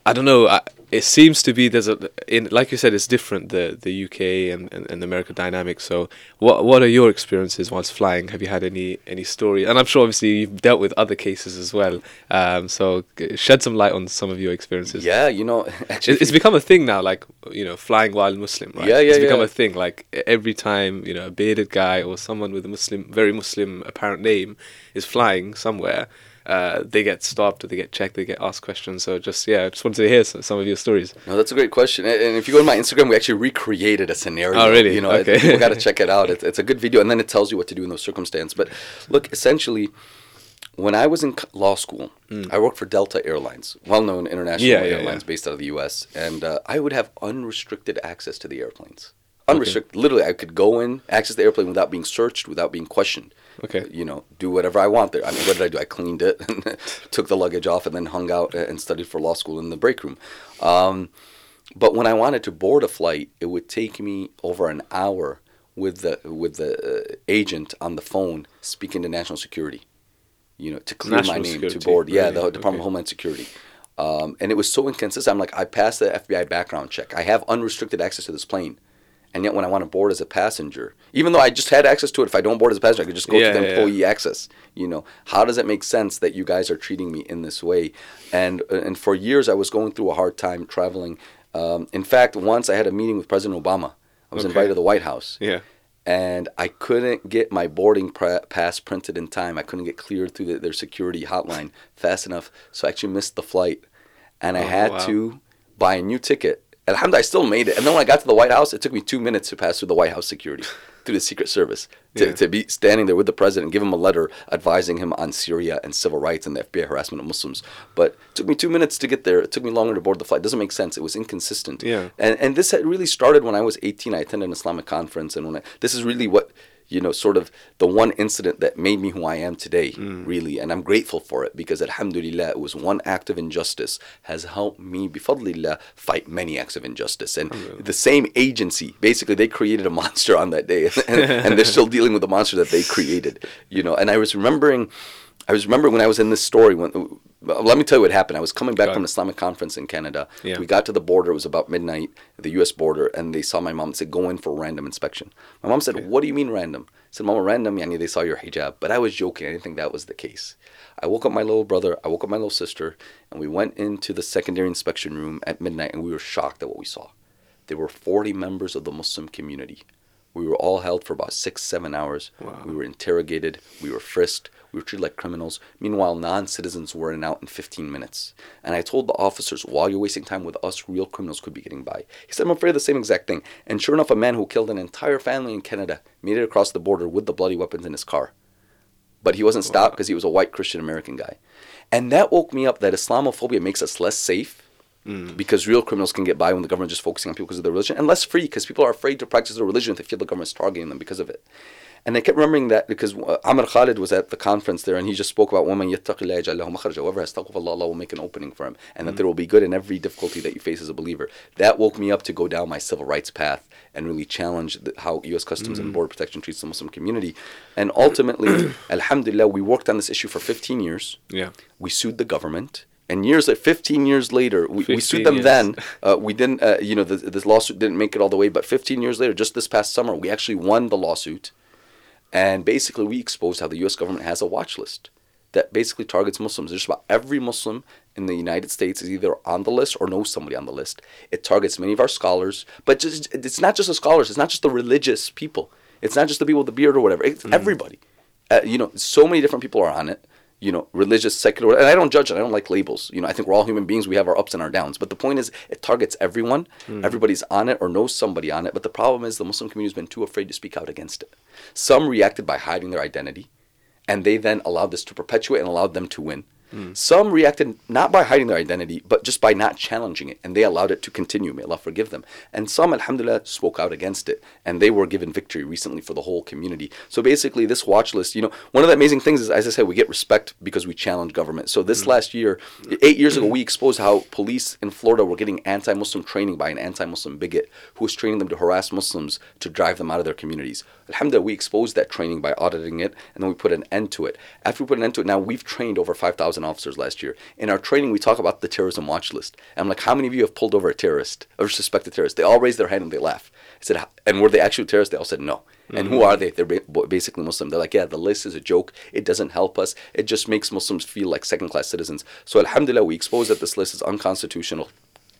I don't know. I, it seems to be there's a in like you said, it's different the the UK and, and, and the America dynamic. So what what are your experiences whilst flying? Have you had any any story? And I'm sure obviously you've dealt with other cases as well. Um, so shed some light on some of your experiences. Yeah, you know, actually, It's become a thing now, like you know, flying while Muslim, right? Yeah, yeah, It's become yeah. a thing. Like every time you know a bearded guy or someone with a Muslim, very Muslim apparent name is flying somewhere, uh, they get stopped, they get checked, they get asked questions. So just yeah, I just wanted to hear some, some of your stories. No, that's a great question. And if you go to my Instagram, we actually recreated a scenario. Oh, really? You know, Okay. people got to check it out. It's, it's a good video, and then it tells you what to do in those circumstances. But look, essentially, when I was in law school, I worked for Delta Airlines, well-known international Mm. Yeah, yeah, airlines yeah. based out of the U.S., and uh, I would have unrestricted access to the airplanes. Unrestricted. Literally, I could go in, access the airplane without being searched, without being questioned. Okay. You know, do whatever I want there. I mean, what did I do? I cleaned it, and took the luggage off, and then hung out and studied for law school in the break room. Um, but when I wanted to board a flight, it would take me over an hour with the with the uh, agent on the phone speaking to national security. You know, to clear National my name security, to board. Yeah, really? the Department of Homeland Security. Um, and it was so inconsistent. I'm like, I passed the FBI background check. I have unrestricted access to this plane. And yet, when I want to board as a passenger, even though I just had access to it, if I don't board as a passenger, I could just go Yeah, to the yeah, employee access. You know, how does it make sense that you guys are treating me in this way? And and for years, I was going through a hard time traveling. Um, in fact, once I had a meeting with President Obama. I was Okay. invited to the White House Yeah. and I couldn't get my boarding pra- pass printed in time. I couldn't get cleared through the, their security hotline fast enough, so I actually missed the flight, and I Oh, had wow. to buy a new ticket. Alhamdulillah, I still made it. And then when I got to the White House, it took me two minutes to pass through the White House security, through the Secret Service, to, Yeah. to be standing there with the president, give him a letter advising him on Syria and civil rights and the FBI harassment of Muslims. But it took me two minutes to get there. It took me longer to board the flight. It doesn't make sense. It was inconsistent. Yeah. And and this had really started when I was 18. I attended an Islamic conference, and when I, this is really what you know, sort of the one incident that made me who I am today, mm. really. And I'm grateful for it because, Alhamdulillah, it was one act of injustice has helped me, bifadlillah, fight many acts of injustice. And the same agency, basically, they created a monster on that day, and, and they're still dealing with the monster that they created, you know. And I was remembering. I was remembering when I was in this story. When uh, let me tell you what happened. I was coming back from an Islamic conference in Canada. Yeah. We got to the border. It was about midnight, the U.S. border, and they saw my mom and said, "Go in for random inspection." My mom said, "What do you mean random?" I said, "Mama, random. Yani they saw your hijab." But I was joking. I didn't think that was the case. I woke up my little brother. I woke up my little sister, and we went into the secondary inspection room at midnight, and we were shocked at what we saw. There were 40 members of the Muslim community We were all held for about six, seven hours. Wow. We were interrogated. We were frisked. We were treated like criminals. Meanwhile, non citizens were in and out in 15 minutes. And I told the officers, while you're wasting time with us, real criminals could be getting by. He said, I'm afraid of the same exact thing. And sure enough, a man who killed an entire family in Canada made it across the border with the bloody weapons in his car. But he wasn't stopped because he was a white Christian American guy. And that woke me up that Islamophobia makes us less safe mm. because real criminals can get by when the government is just focusing on people because of their religion, and less free because people are afraid to practice their religion if they feel the government is targeting them because of it. And I kept remembering that because uh, Amr Khalid was at the conference there and he just spoke about woman yattaqillah lahu makhraja. Whoever has taqwa Allah, Allah will make an opening for him. And that there will be good in every difficulty that you face as a believer. That woke me up to go down my civil rights path and really challenge the, how U.S. Customs and Border Protection treats the Muslim community. And ultimately, Alhamdulillah, we worked on this issue for 15 years. Yeah. We sued the government. And years, like 15 years later, we, we sued them years. then. Uh, we didn't, uh, you know, the, this lawsuit didn't make it all the way. But 15 years later, just this past summer, we actually won the lawsuit. And basically, we exposed how the U.S. government has a watch list that basically targets Muslims. Just about every Muslim in the United States is either on the list or knows somebody on the list. It targets many of our scholars, but just, it's not just the scholars. It's not just the religious people. It's not just the people with the beard or whatever. It's everybody. Uh, you know, so many different people are on it. You know, religious, secular, and I don't judge it. I don't like labels. You know, I think we're all human beings. We have our ups and our downs. But the point is, it targets everyone. Mm. Everybody's on it or knows somebody on it. But the problem is, the Muslim community has been too afraid to speak out against it. Some reacted by hiding their identity and they then allowed this to perpetuate and allowed them to win. Some reacted not by hiding their identity, but just by not challenging it, and they allowed it to continue. May Allah forgive them. And some, alhamdulillah, spoke out against it, and they were given victory recently for the whole community. So basically, this watch list, you know, one of the amazing things is, as I said, we get respect because we challenge government. So this mm. last year, eight years ago, we exposed how police in Florida were getting anti-Muslim training by an anti-Muslim bigot who was training them to harass Muslims to drive them out of their communities. Alhamdulillah, we exposed that training by auditing it, and then we put an end to it. After we put an end to it, now we've trained over 5,000 officers last year. In our training, we talk about the terrorism watch list. And I'm like, how many of you have pulled over a terrorist or suspected terrorist? They all raise their hand and they laugh. I said, and were they actual terrorists? They all said no. And who mm-hmm. are they? They're basically Muslim. They're like, yeah, the list is a joke. It doesn't help us. It just makes Muslims feel like second class citizens. So, Alhamdulillah, we expose that this list is unconstitutional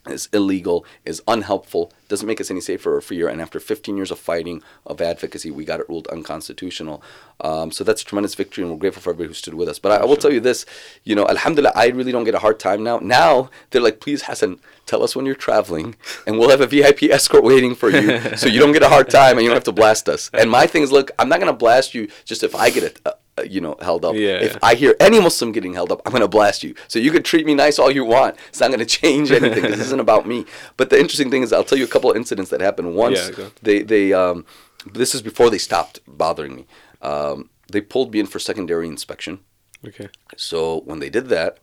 is illegal, is unhelpful, doesn't make us any safer or freer. And after 15 years of fighting, of advocacy, we got it ruled unconstitutional. Um, so that's a tremendous victory, and we're grateful for everybody who stood with us. But I, I will tell you this, you know, Alhamdulillah, I really don't get a hard time now. Now they're like, please, Hassan, tell us when you're traveling, and we'll have a VIP escort waiting for you, so you don't get a hard time and you don't have to blast us. And my thing is, look, I'm not gonna blast you just if I get it. Uh, you know, held up. Yeah. If I hear any Muslim getting held up, I'm gonna blast you. So you could treat me nice all you want. It's not gonna change anything. this isn't about me. But the interesting thing is, I'll tell you a couple of incidents that happened. Once Yeah, they they um, this is before they stopped bothering me. Um, they pulled me in for secondary inspection. Okay. So when they did that,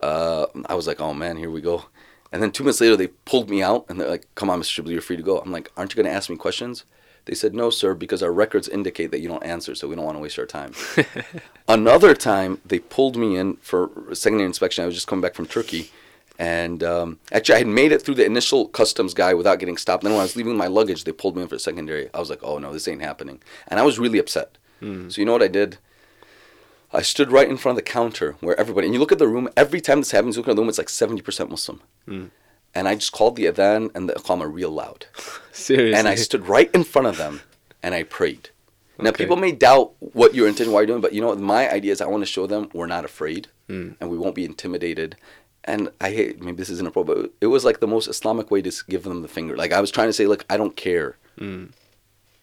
uh, I was like, oh man, here we go. And then two minutes later, they pulled me out and they're like, come on, Mr. Shibli, you're free to go. I'm like, aren't you going to ask me questions? They said, no, sir, because our records indicate that you don't answer, so we don't want to waste our time. Another time, they pulled me in for secondary inspection. I was just coming back from Turkey. And um, actually, I had made it through the initial customs guy without getting stopped. Then when I was leaving my luggage, they pulled me in for secondary. I was like, oh no, this ain't happening. And I was really upset. So you know what I did? I stood right in front of the counter where everybody, and you look at the room, every time this happens, you look at the room, it's like 70% Muslim. And I just called the adhan and the iqamah real loud. Seriously. And I stood right in front of them and I prayed. Now, Okay. people may doubt what your intention, why you're doing, but you know what? My idea is I want to show them we're not afraid mm. and we won't be intimidated. And I hate, maybe this isn't appropriate, but it was like the most Islamic way to give them the finger. Like I was trying to say, look, I don't care. Mm.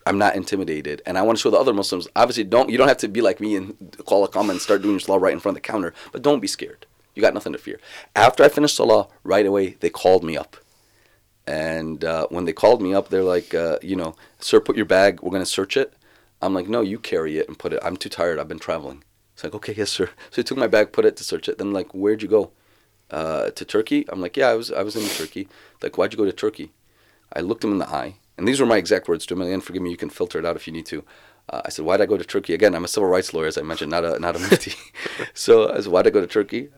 I'm not intimidated, and I want to show the other Muslims. Obviously, don't you don't have to be like me and call a comment and start doing your salah right in front of the counter, but don't be scared. You got nothing to fear. After I finished salah, right away they called me up, and uh, when they called me up, they're like, uh, you know, sir, put your bag. We're gonna search it. I'm like, no, you carry it and put it. I'm too tired. I've been traveling. It's like, okay, yes, sir. So he took my bag, put it to search it. Then like, where'd you go? Uh, to Turkey? I'm like, yeah, I was I was in Turkey. Like, why'd you go to Turkey? I looked him in the eye, and these were my exact words to him. And forgive me, you can filter it out if you need to. Uh, I said, why'd I go to Turkey? Again, I'm a civil rights lawyer, as I mentioned, not a not a mufti. so I said, why'd I go to Turkey?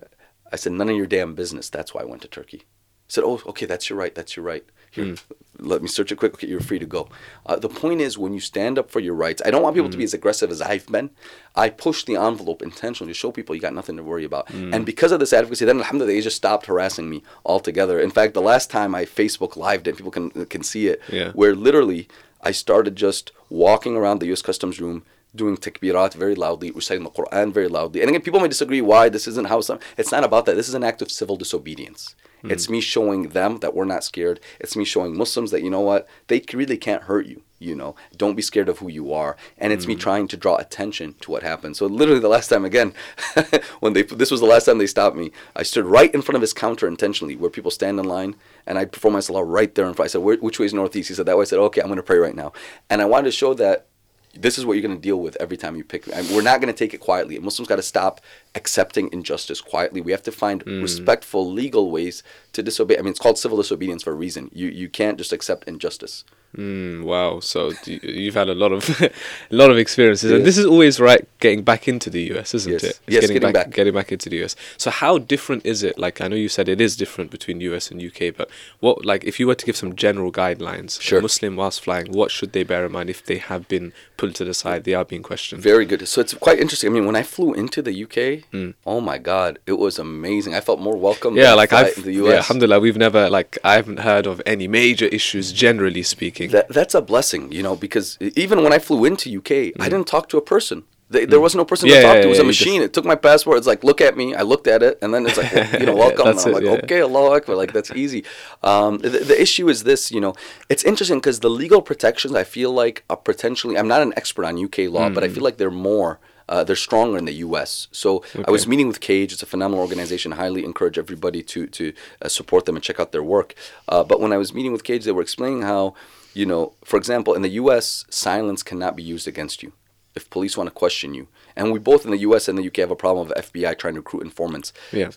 I said, none of your damn business. That's why I went to Turkey. He said, oh, okay, that's your right. That's your right. Here, hmm. let me search it quick. Okay, you're free to go. Uh, the point is, when you stand up for your rights, I don't want people to be hmm. as aggressive as I've been. I push the envelope intentionally to show people you got nothing to worry about. Hmm. And because of this advocacy, then alhamdulillah, they just stopped harassing me altogether. In fact, the last time I Facebook lived it, people can can see it, Yeah. where literally I started just walking around the U.S. Customs room, doing takbirat very loudly, reciting the Quran very loudly. And again, people may disagree why this isn't how some. It's not about that. This is an act of civil disobedience. Mm. It's me showing them that we're not scared. It's me showing Muslims that you know what they really can't hurt you. You know, don't be scared of who you are. And it's mm. me trying to draw attention to what happened. So literally, the last time again, when they this was the last time they stopped me, I stood right in front of his counter intentionally, where people stand in line, and I performed my salah right there in front. I said, "Which way is northeast?" He said that way. I said, "Okay, I'm going to pray right now." And I wanted to show that this is what you're going to deal with every time you pick. we're not going to take it quietly. Muslims got to stop accepting injustice quietly. We have to find mm. respectful legal ways to disobey. I mean, it's called civil disobedience for a reason. You you can't just accept injustice. Mm, wow. So you've had a lot of a lot of experiences, yes. and this is always right. Getting back into the US, isn't yes. it? It's yes, getting, getting back, back, getting back into the US. So how different is it? Like I know you said it is different between US and UK, but what like if you were to give some general guidelines, sure. Muslim whilst flying, what should they bear in mind if they have been pulled to the side, they are being questioned? Very good. So it's quite interesting. I mean, when I flew into the UK, mm. oh my God, it was amazing. I felt more welcome. Yeah, like I've the US. Yeah, alhamdulillah, we've never like I haven't heard of any major issues generally speaking. That that's a blessing you know, because even when I flew into UK, mm. I didn't talk to a person. They, there mm. was no person yeah, to talk yeah, to. It was a machine. It took my passport. It's like, look at me. I looked at it, and then it's like, you know, welcome. and I'm it, like, okay, Allah Akbar. Like that's easy. Um, the, the, issue is this. You know, it's interesting because the legal protections I feel like are potentially. I'm not an expert on UK law, mm. but I mm. feel like they're more. Uh, they're stronger in the U.S. So okay. I was meeting with Cage. It's a phenomenal organization. Highly encourage everybody to to uh, support them and check out their work. Uh, but when I was meeting with Cage, they were explaining how you know, for example, in the U.S., silence cannot be used against you if police want to question you. And we both in the U.S. and the U.K. have a problem of FBI trying to recruit informants. Yeah.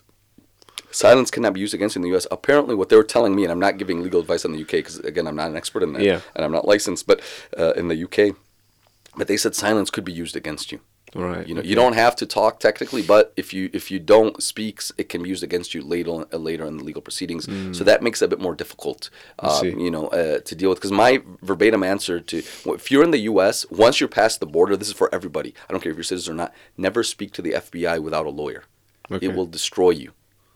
Silence cannot be used against you in the U.S. Apparently, what they were telling me, and I'm not giving legal advice on the U.K. because again, I'm not an expert in that, yeah. and I'm not licensed, but uh, in the U.K., but they said silence could be used against you. Right. You know, okay. you don't have to talk technically, but if you if you don't speak, it can be used against you later uh, later in the legal proceedings. Mm. So that makes it a bit more difficult, um, you know, uh, to deal with. Because my verbatim answer to if you're in the U.S., once you're past the border, this is for everybody. I don't care if you're citizen or not. Never speak to the FBI without a lawyer. Okay. It will destroy you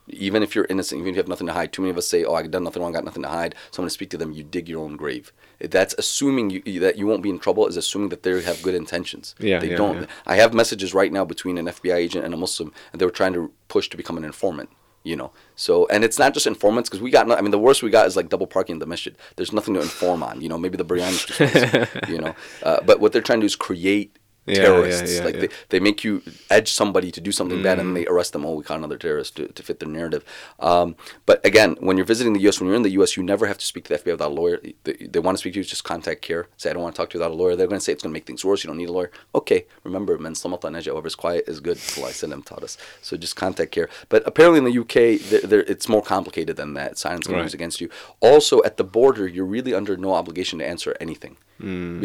even if you're innocent, even if you have nothing to hide, too many of us say, "Oh, I've done nothing wrong, got nothing to hide." So I'm going to speak to them. You dig your own grave. That's assuming you, that you won't be in trouble. Is assuming that they have good intentions. Yeah, they yeah, don't. Yeah. I have messages right now between an FBI agent and a Muslim, and they were trying to push to become an informant. You know, so and it's not just informants because we got. No, I mean, the worst we got is like double parking in the masjid. There's nothing to inform on. You know, maybe the biryani. you know, uh, but what they're trying to do is create yeah, terrorists. Yeah, yeah, like They, they make you edge somebody to do something mm. bad and they arrest them. Oh, we caught another terrorist to, to fit their narrative. Um, but again, when you're visiting the U.S., when you're in the U.S., you never have to speak to the FBI without a lawyer. They, they want to speak to you, just contact CAIR. Say, I don't want to talk to you without a lawyer. They're going to say it's going to make things worse. You don't need a lawyer. Okay, remember, men naja, whoever's quiet is good. Sallallahu taught us. So just contact CAIR. But apparently in the U.K., they're, they're, it's more complicated than that. Silence can right. use against you. Also, at the border, you're really under no obligation to answer anything. Mm.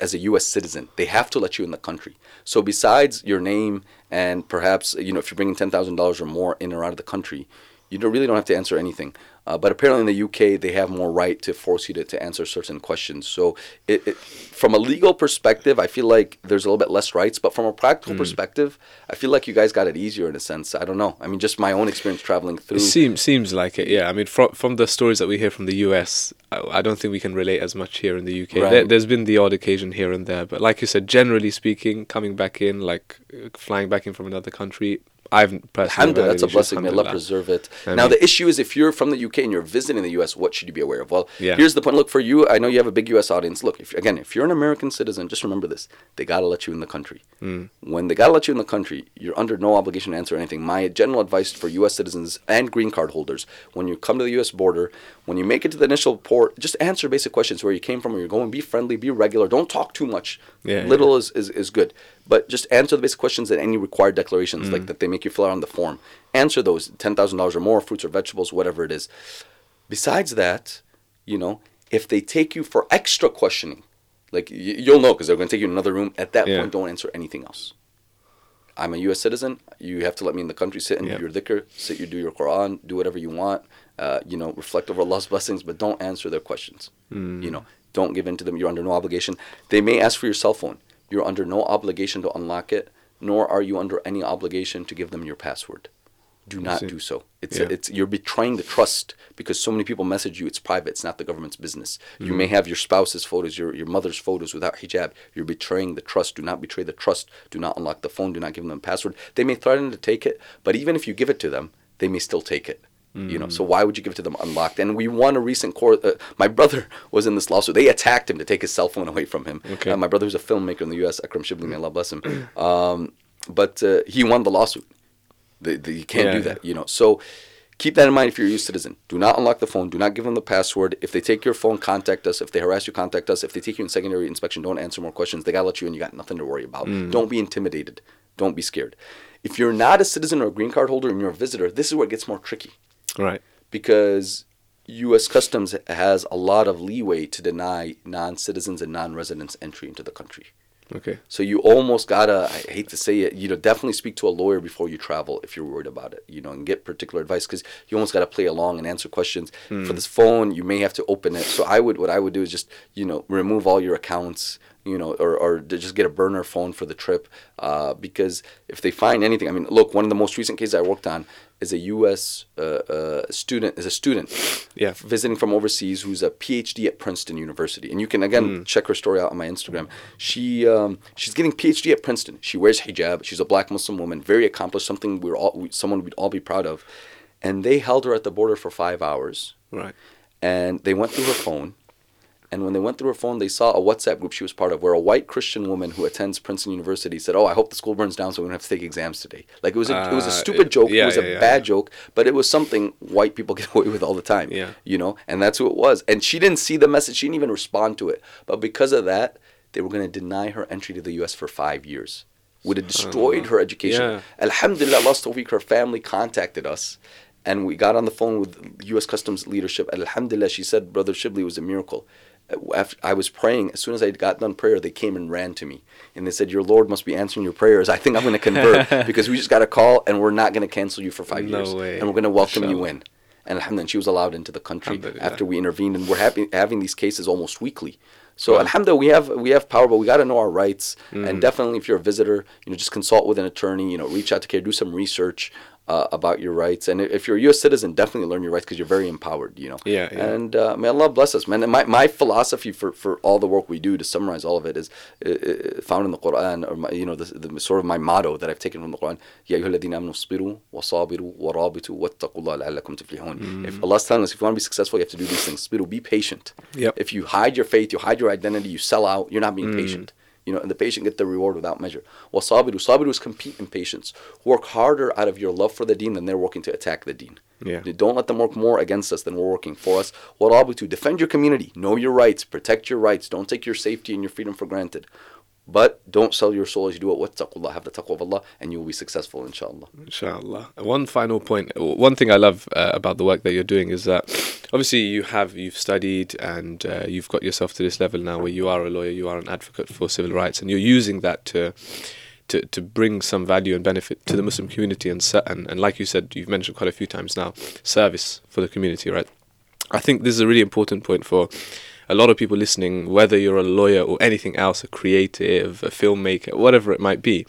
As a U.S. citizen, they have to let you in the country. So besides your name and perhaps you know if you're bringing ten thousand dollars or more in or out of the country, you don't, really don't have to answer anything. Uh, but apparently in the UK, they have more right to force you to, to answer certain questions. So, it, it, from a legal perspective, I feel like there's a little bit less rights. But from a practical mm. perspective, I feel like you guys got it easier in a sense. I don't know. I mean, just my own experience traveling through. It seems seems like it. Yeah. I mean, from from the stories that we hear from the US, I, I don't think we can relate as much here in the UK. Right. There, there's been the odd occasion here and there, but like you said, generally speaking, coming back in, like flying back in from another country, I've personally Alhamdulillah, that's a blessing. May Allah preserve it. I now, mean, the issue is if you're from the UK and you're visiting the US, what should you be aware of? Well, yeah. here's the point. Look, for you, I know you have a big US audience. Look, if, again, if you're an American citizen, just remember this. They got to let you in the country. Mm. When they got to let you in the country, you're under no obligation to answer anything. My general advice for US citizens and green card holders when you come to the US border, when you make it to the initial port, just answer basic questions where you came from, where you're going. Be friendly, be regular. Don't talk too much. Yeah, Little yeah. Is, is, is good. But just answer the basic questions and any required declarations mm. like that they make you fill out on the form. Answer those ten thousand dollars or more, fruits or vegetables, whatever it is. Besides that, you know, if they take you for extra questioning, like you'll know because they're going to take you in another room. At that yeah. point, don't answer anything else. I'm a U.S. citizen. You have to let me in the country, sit and do your dhikr, sit, you do your Quran, do whatever you want. Uh, you know, reflect over Allah's blessings, but don't answer their questions. Mm. You know, don't give in to them. You're under no obligation. They may ask for your cell phone. You're under no obligation to unlock it, nor are you under any obligation to give them your password. do not do so. It's Yeah. it's you're betraying the trust because so many people message you. It's private. It's not the government's business. You Mm. may have your spouse's photos, your your mother's photos without hijab. You're betraying the trust. Do not betray the trust. Do not unlock the phone. Do not give them a password. They may threaten to take it, but even if you give it to them, they may still take it. You know, so Mm. why would you give it to them unlocked? And we won a recent court. Uh, my brother was in this lawsuit. They attacked him to take his cell phone away from him. Okay. Uh, my brother who's a filmmaker in the U.S. Akram Shibli, may Allah bless him. Um, but uh, he won the lawsuit. The, the, you can't Yeah, do that, you know. So keep that in mind if you're a U.S. citizen. Do not unlock the phone. Do not give them the password. If they take your phone, contact us. If they harass you, contact us. If they take you in secondary inspection, don't answer more questions. They gotta let you in. You got nothing to worry about. Don't be intimidated. Don't be scared. If you're not a citizen or a green card holder and you're a visitor, this is where it gets more tricky Right. because U.S. Customs has a lot of leeway to deny non-citizens and non-residents entry into the country. Okay. So you almost gotta, I hate to say it, you know, definitely speak to a lawyer before you travel if you're worried about it, you know, and get particular advice because you almost gotta play along and answer questions. For this phone, you may have to open it. So I would, what I would do is just, you know, remove all your accounts, you know, or, or just get a burner phone for the trip. Uh, because if they find anything, I mean, look, one of the most recent cases I worked on is a U.S. Uh, uh, student, is a student Yeah. visiting from overseas who's a PhD at Princeton University. And you can again check her story out on my Instagram. She um, she's getting PhD at Princeton. She wears hijab. She's a black Muslim woman, very accomplished, something we're all we, someone we'd all be proud of. And they held her at the border for five hours, Right. and they went through her phone. And when they went through her phone, they saw a WhatsApp group she was part of where a white Christian woman who attends Princeton University said, "Oh, I hope the school burns down so we don't have to take exams today." Like it was a, it was a Uh, stupid joke. yeah, it was yeah, a yeah, bad joke, but it was something white people get away with all the time Yeah. you know? And that's who it was. And she didn't see the message. She didn't even respond to it. But because of that they were going to deny her entry to the us for five years. Would have destroyed her education. Yeah. alhamdulillah last week her family contacted us and we got on the phone with us customs leadership. Alhamdulillah she said brother shibli was a miracle after I was praying, as soon as I got done prayer, they came and ran to me. And they said, Your Lord must be answering your prayers. I think I'm going to convert because we just got a call and we're not going to cancel you for five No years. way. And we're going to welcome you in. And alhamdulillah, she was allowed into the country after we intervened. And we're happy, having these cases almost weekly. So Wow. alhamdulillah, we have we have power, but we got to know our rights. Mm. And definitely, if you're a visitor, you know, just consult with an attorney. You know, reach out to CAIR, do some research uh, about your rights. And if you're a U.S. citizen, definitely learn your rights because you're very empowered, you know. Yeah. yeah. And uh, may Allah bless us, man. And my, my philosophy for, for all the work we do, to summarize all of it, is uh, found in the Quran, or my, you know, the, the, sort of my motto that I've taken from the Quran: "Ya ayyuhalladhina. If mm. Allah's telling us, if you want to be successful, you have to do these things. Be patient. Yep. If you hide your faith, you hide your identity, you sell out. You're not being mm. patient. You know, and the patient get the reward without measure. Wasabiru, sabiru is compete in patience. Work harder out of your love for the deen than they're working to attack the deen. Yeah. Don't let them work more against us than we're working for us. What Warabitu, defend your community. Know your rights. Protect your rights. Don't take your safety and your freedom for granted. But don't sell your soul as you do it. Wattaqullah. Have the taqwa of Allah and you will be successful, inshallah. Inshallah. One final point. One thing I love uh, about the work that you're doing is that obviously you have you've studied and uh, you've got yourself to this level now where you are a lawyer, you are an advocate for civil rights, and you're using that to to, to bring some value and benefit to the Muslim community and, and and like you said, you've mentioned quite a few times now, service for the community, right? I think this is a really important point for a lot of people listening, whether you're a lawyer or anything else, a creative, a filmmaker, whatever it might be,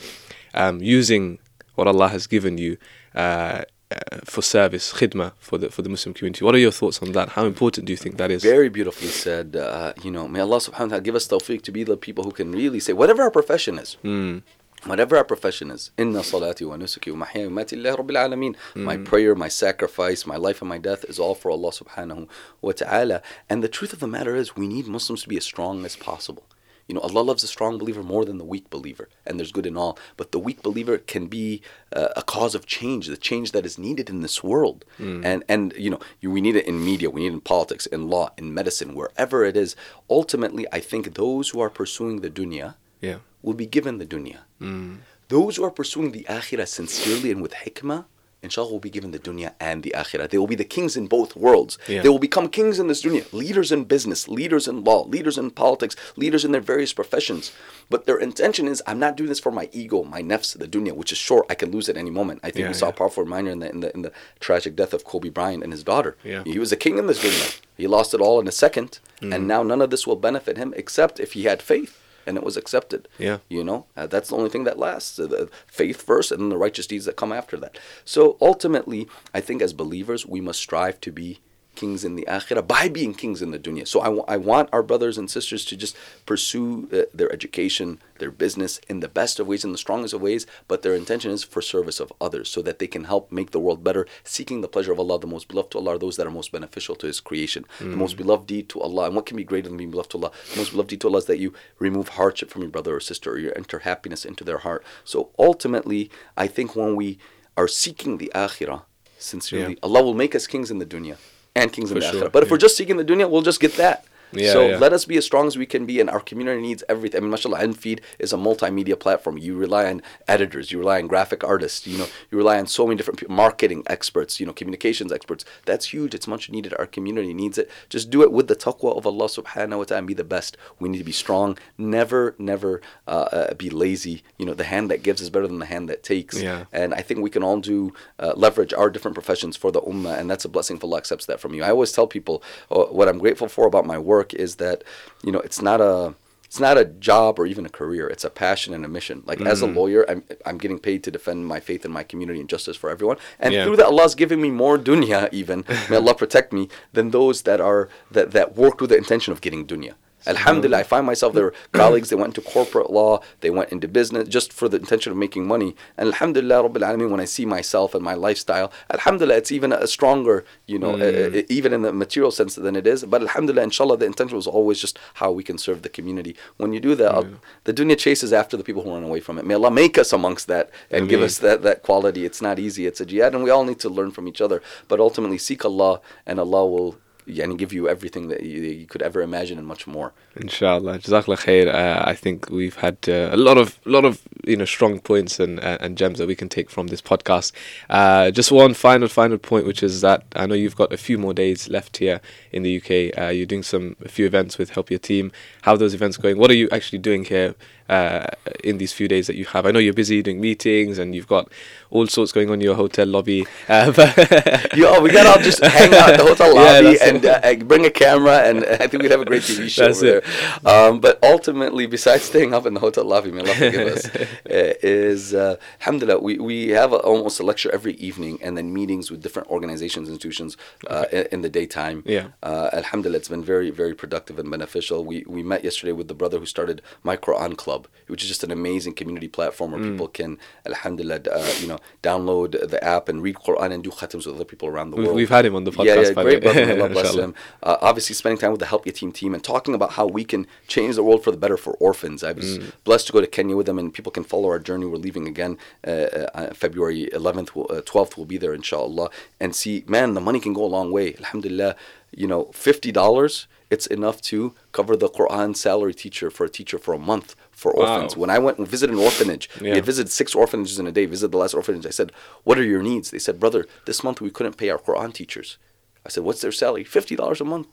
um, using what Allah has given you uh, uh, for service, khidmah for the for the Muslim community. What are your thoughts on that? How important do you think that is? Very beautifully said. Uh, you know, may Allah subhanahu wa ta'ala give us tawfiq to be the people who can really say, whatever our profession is, Mm. Whatever our profession is, inna salati wa nusuki wa mahyaya wa mamati lillahi rabbil alameen. My Mm. prayer, my sacrifice, my life and my death is all for Allah subhanahu wa ta'ala. And the truth of the matter is, we need Muslims to be as strong as possible. You know, Allah loves the strong believer more than the weak believer, and there's good in all. But the weak believer can be uh, a cause of change, the change that is needed in this world. And and you know, you, we need it in media, we need it in politics, in law, in medicine, wherever it is. Ultimately, I think those who are pursuing the dunya Yeah. will be given the dunya. Mm. Those who are pursuing the akhirah sincerely and with hikmah, inshallah, will be given the dunya and the akhirah. They will be the kings in both worlds. Yeah. They will become kings in this dunya, leaders in business, leaders in law, leaders in politics, leaders in their various professions. But their intention is, I'm not doing this for my ego, my nafs, the dunya, which is sure I can lose at any moment. I think Yeah, we saw yeah. a powerful reminder in the, in the in the tragic death of Kobe Bryant and his daughter. He was a king in this dunya. He lost it all in a second, Mm. and now none of this will benefit him except if he had faith and it was accepted. Yeah. You know, uh, that's the only thing that lasts. The faith first, and then the righteous deeds that come after that. So ultimately, I think as believers, we must strive to be kings in the akhirah by being kings in the dunya. So I, w- I want our brothers and sisters to just pursue uh, their education, their business in the best of ways, in the strongest of ways, but their intention is for service of others so that they can help make the world better, seeking the pleasure of Allah. The most beloved to Allah are those that are most beneficial to His creation. The most beloved deed to Allah, and what can be greater than being beloved to Allah? The most beloved deed to Allah is that you remove hardship from your brother or sister, or you enter happiness into their heart. So ultimately, I think when we are seeking the akhirah, sincerely, Yeah. Allah will make us kings in the dunya and kings in For the sure. But if yeah. we're just seeking the dunya, we'll just get that. Yeah, so yeah. let us be as strong as we can be, and our community needs everything. I mean, mashallah, Ilmfeed is a multimedia platform. You rely on editors, you rely on graphic artists, you know, you rely on so many different people, marketing experts, you know, communications experts. That's huge. It's much needed. Our community needs it. Just do it with the taqwa of Allah subhanahu wa ta'ala and be the best. We need to be strong. Never, never uh, uh, be lazy. You know, the hand that gives is better than the hand that takes. Yeah. And I think we can all do uh, leverage our different professions for the ummah, and that's a blessing if Allah accepts that from you. I always tell people uh, what I'm grateful for about my work is that you know it's not a it's not a job or even a career. It's a passion and a mission. Like as a Mm. lawyer, I'm I'm getting paid to defend my faith in my community and justice for everyone. And Yeah. through that, Allah's giving me more dunya even. May Allah protect me than those that are that that worked with the intention of getting dunya. Alhamdulillah, I find myself there colleagues that went into corporate law, they went into business just for the intention of making money. And Alhamdulillah, Rabbil Alameen, when I see myself and my lifestyle, Alhamdulillah, it's even a stronger, you know, uh, uh, even in the material sense than it is. But Alhamdulillah, inshallah, the intention was always just how we can serve the community. When you do that, uh, the dunya chases after the people who run away from it. May Allah make us amongst that and give us that, that quality. It's not easy, it's a jihad, and we all need to learn from each other. But ultimately, seek Allah, and Allah will yani, give you everything that you, you could ever imagine and much more. Inshallah, Jazakallah khair. Uh, I think we've had uh, a lot of lot of you know strong points and uh, and gems that we can take from this podcast. Uh, just one final final point, which is that I know you've got a few more days left here in the UK. Uh, you're doing some a few events with Help Yateem. How are those events going? What are you actually doing here uh, in these few days that you have? I know you're busy doing meetings and you've got all sorts going on in your hotel lobby. Uh, oh, we gotta all just hang out at the hotel lobby that's and uh, uh, bring a camera, and I think we'd have a great TV show That's over it. there. Um, but ultimately, besides staying up in the hotel lobby, may Allah forgive us, uh, is uh, alhamdulillah, we, we have a, almost a lecture every evening and then meetings with different organizations, institutions uh, in, in the daytime. Yeah. Uh, alhamdulillah, it's been very, very productive and beneficial. We, we met yesterday with the brother who started My Quran Club, which is just an amazing community platform where people can, alhamdulillah, uh, you know, download the app and read Quran and do khatams with other people around the We've- world. we've had him on the Yeah, podcast, yeah, by the great brother. Allah bless him. Uh, obviously, spending time with the Help Yateem team and talking about how we can change the world for the better for orphans. I was Mm. blessed to go to Kenya with them, and people can follow our journey. We're leaving again uh, uh, February 11th, we'll- uh, 12th. We'll be there, inshallah, and see, man, the money can go a long way. Alhamdulillah, you know, fifty dollars. It's enough to cover the Quran salary teacher for a teacher for a month for Wow. orphans. When I went and visited an orphanage, we had visited six orphanages in a day. Visited the last orphanage. I said, "What are your needs?" They said, "Brother, this month we couldn't pay our Quran teachers." I said, "What's their salary?" Fifty dollars a month.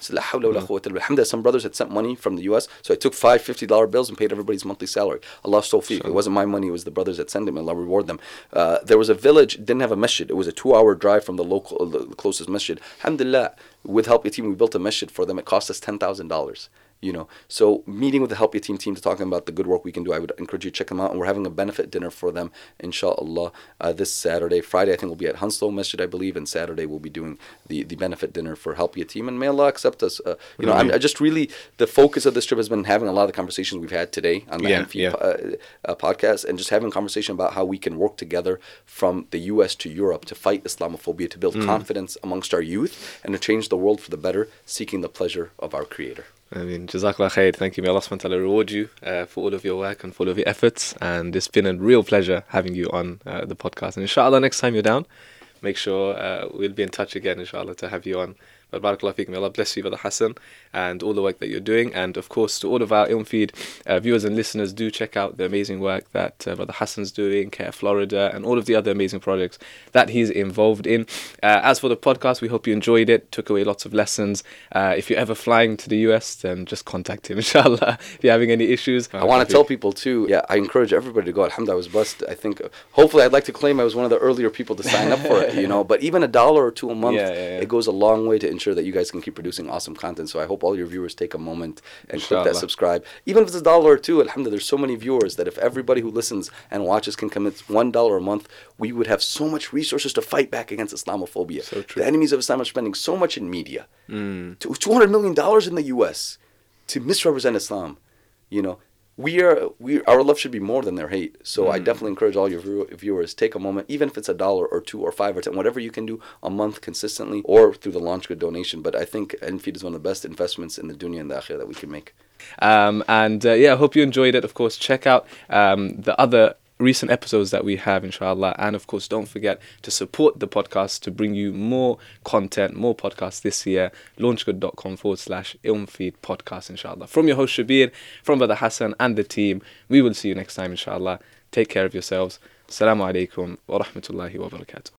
Said, "La hawla wa la quwwata illa billah." Alhamdulillah, some brothers had sent money from the U.S., so I took five fifty dollar bills and paid everybody's monthly salary. Allah's tawfiq. It wasn't my money; it was the brothers that sent them. Allah reward them. Uh, there was a village didn't have a masjid. It was a two-hour drive from the local, uh, the closest masjid. Alhamdulillah, with Help Yateem, we built a masjid for them. It cost us ten thousand dollars you know. So meeting with the Help Yateem team to talking about the good work we can do i would encourage you to check them out. And we're having a benefit dinner for them inshallah uh, this saturday. Friday i think we'll be at Hounslow masjid i believe and saturday we'll be doing the, the benefit dinner for Help Yateem. And may allah accept us uh, you know I'm, I just really the focus of this trip has been having a lot of the conversations we've had today on the Yeah, yeah. po- uh, uh, podcast and just having a conversation about how we can work together from the us to europe to fight islamophobia to Mm. build confidence amongst our youth and to change the world for the better seeking the pleasure of our creator I mean, Jazakallah khair. Thank you. May Allah subhanahu wa ta'ala reward you uh, for all of your work and for all of your efforts. And it's been a real pleasure having you on uh, the podcast. And inshallah, next time you're down, make sure uh, we'll be in touch again, inshallah, to have you on. Barakallah feek, may Allah bless you, Brother Hassan, and all the work that you're doing. And of course, to all of our Ilmfeed uh, viewers and listeners, do check out the amazing work that uh, Brother Hassan's doing, CAIR Florida, and all of the other amazing projects that he's involved in. Uh, as for the podcast, we hope you enjoyed it, took away lots of lessons. Uh, if you're ever flying to the US, then just contact him, inshallah. if you're having any issues, I want to tell people too. Yeah, I encourage everybody to go. Alhamdulillah, I was blessed. I think, hopefully, I'd like to claim I was one of the earlier people to sign up for it. You know, but even a dollar or two a month, Yeah, yeah, yeah. it goes a long way to ensure that you guys can keep producing awesome content. So I hope all your viewers take a moment and click that subscribe. Even if it's a dollar or two, alhamdulillah, there's so many viewers that if everybody who listens and watches can commit one dollar a month, we would have so much resources to fight back against Islamophobia. So true. The enemies of Islam are spending so much in media. Mm. To $200 million in the US to misrepresent Islam. You know, we are we our love should be more than their hate. So I Mm. definitely encourage all your view- viewers take a moment, even if it's a dollar or two or five or ten, whatever you can do a month consistently, or through the LaunchGood donation. But I think Ilmfeed is one of the best investments in the dunya and the akhirah that we can make. Um, and uh, yeah, I hope you enjoyed it. Of course, check out um, the other recent episodes that we have, inshallah. And of course, don't forget to support the podcast to bring you more content, more podcasts this year. Launchgood.com forward slash ilmfeed podcast, inshallah. From your host, Shabir, from Brother Hassan and the team, we will see you next time, inshallah. Take care of yourselves. Assalamu alaikum wa rahmatullahi wa barakatuh.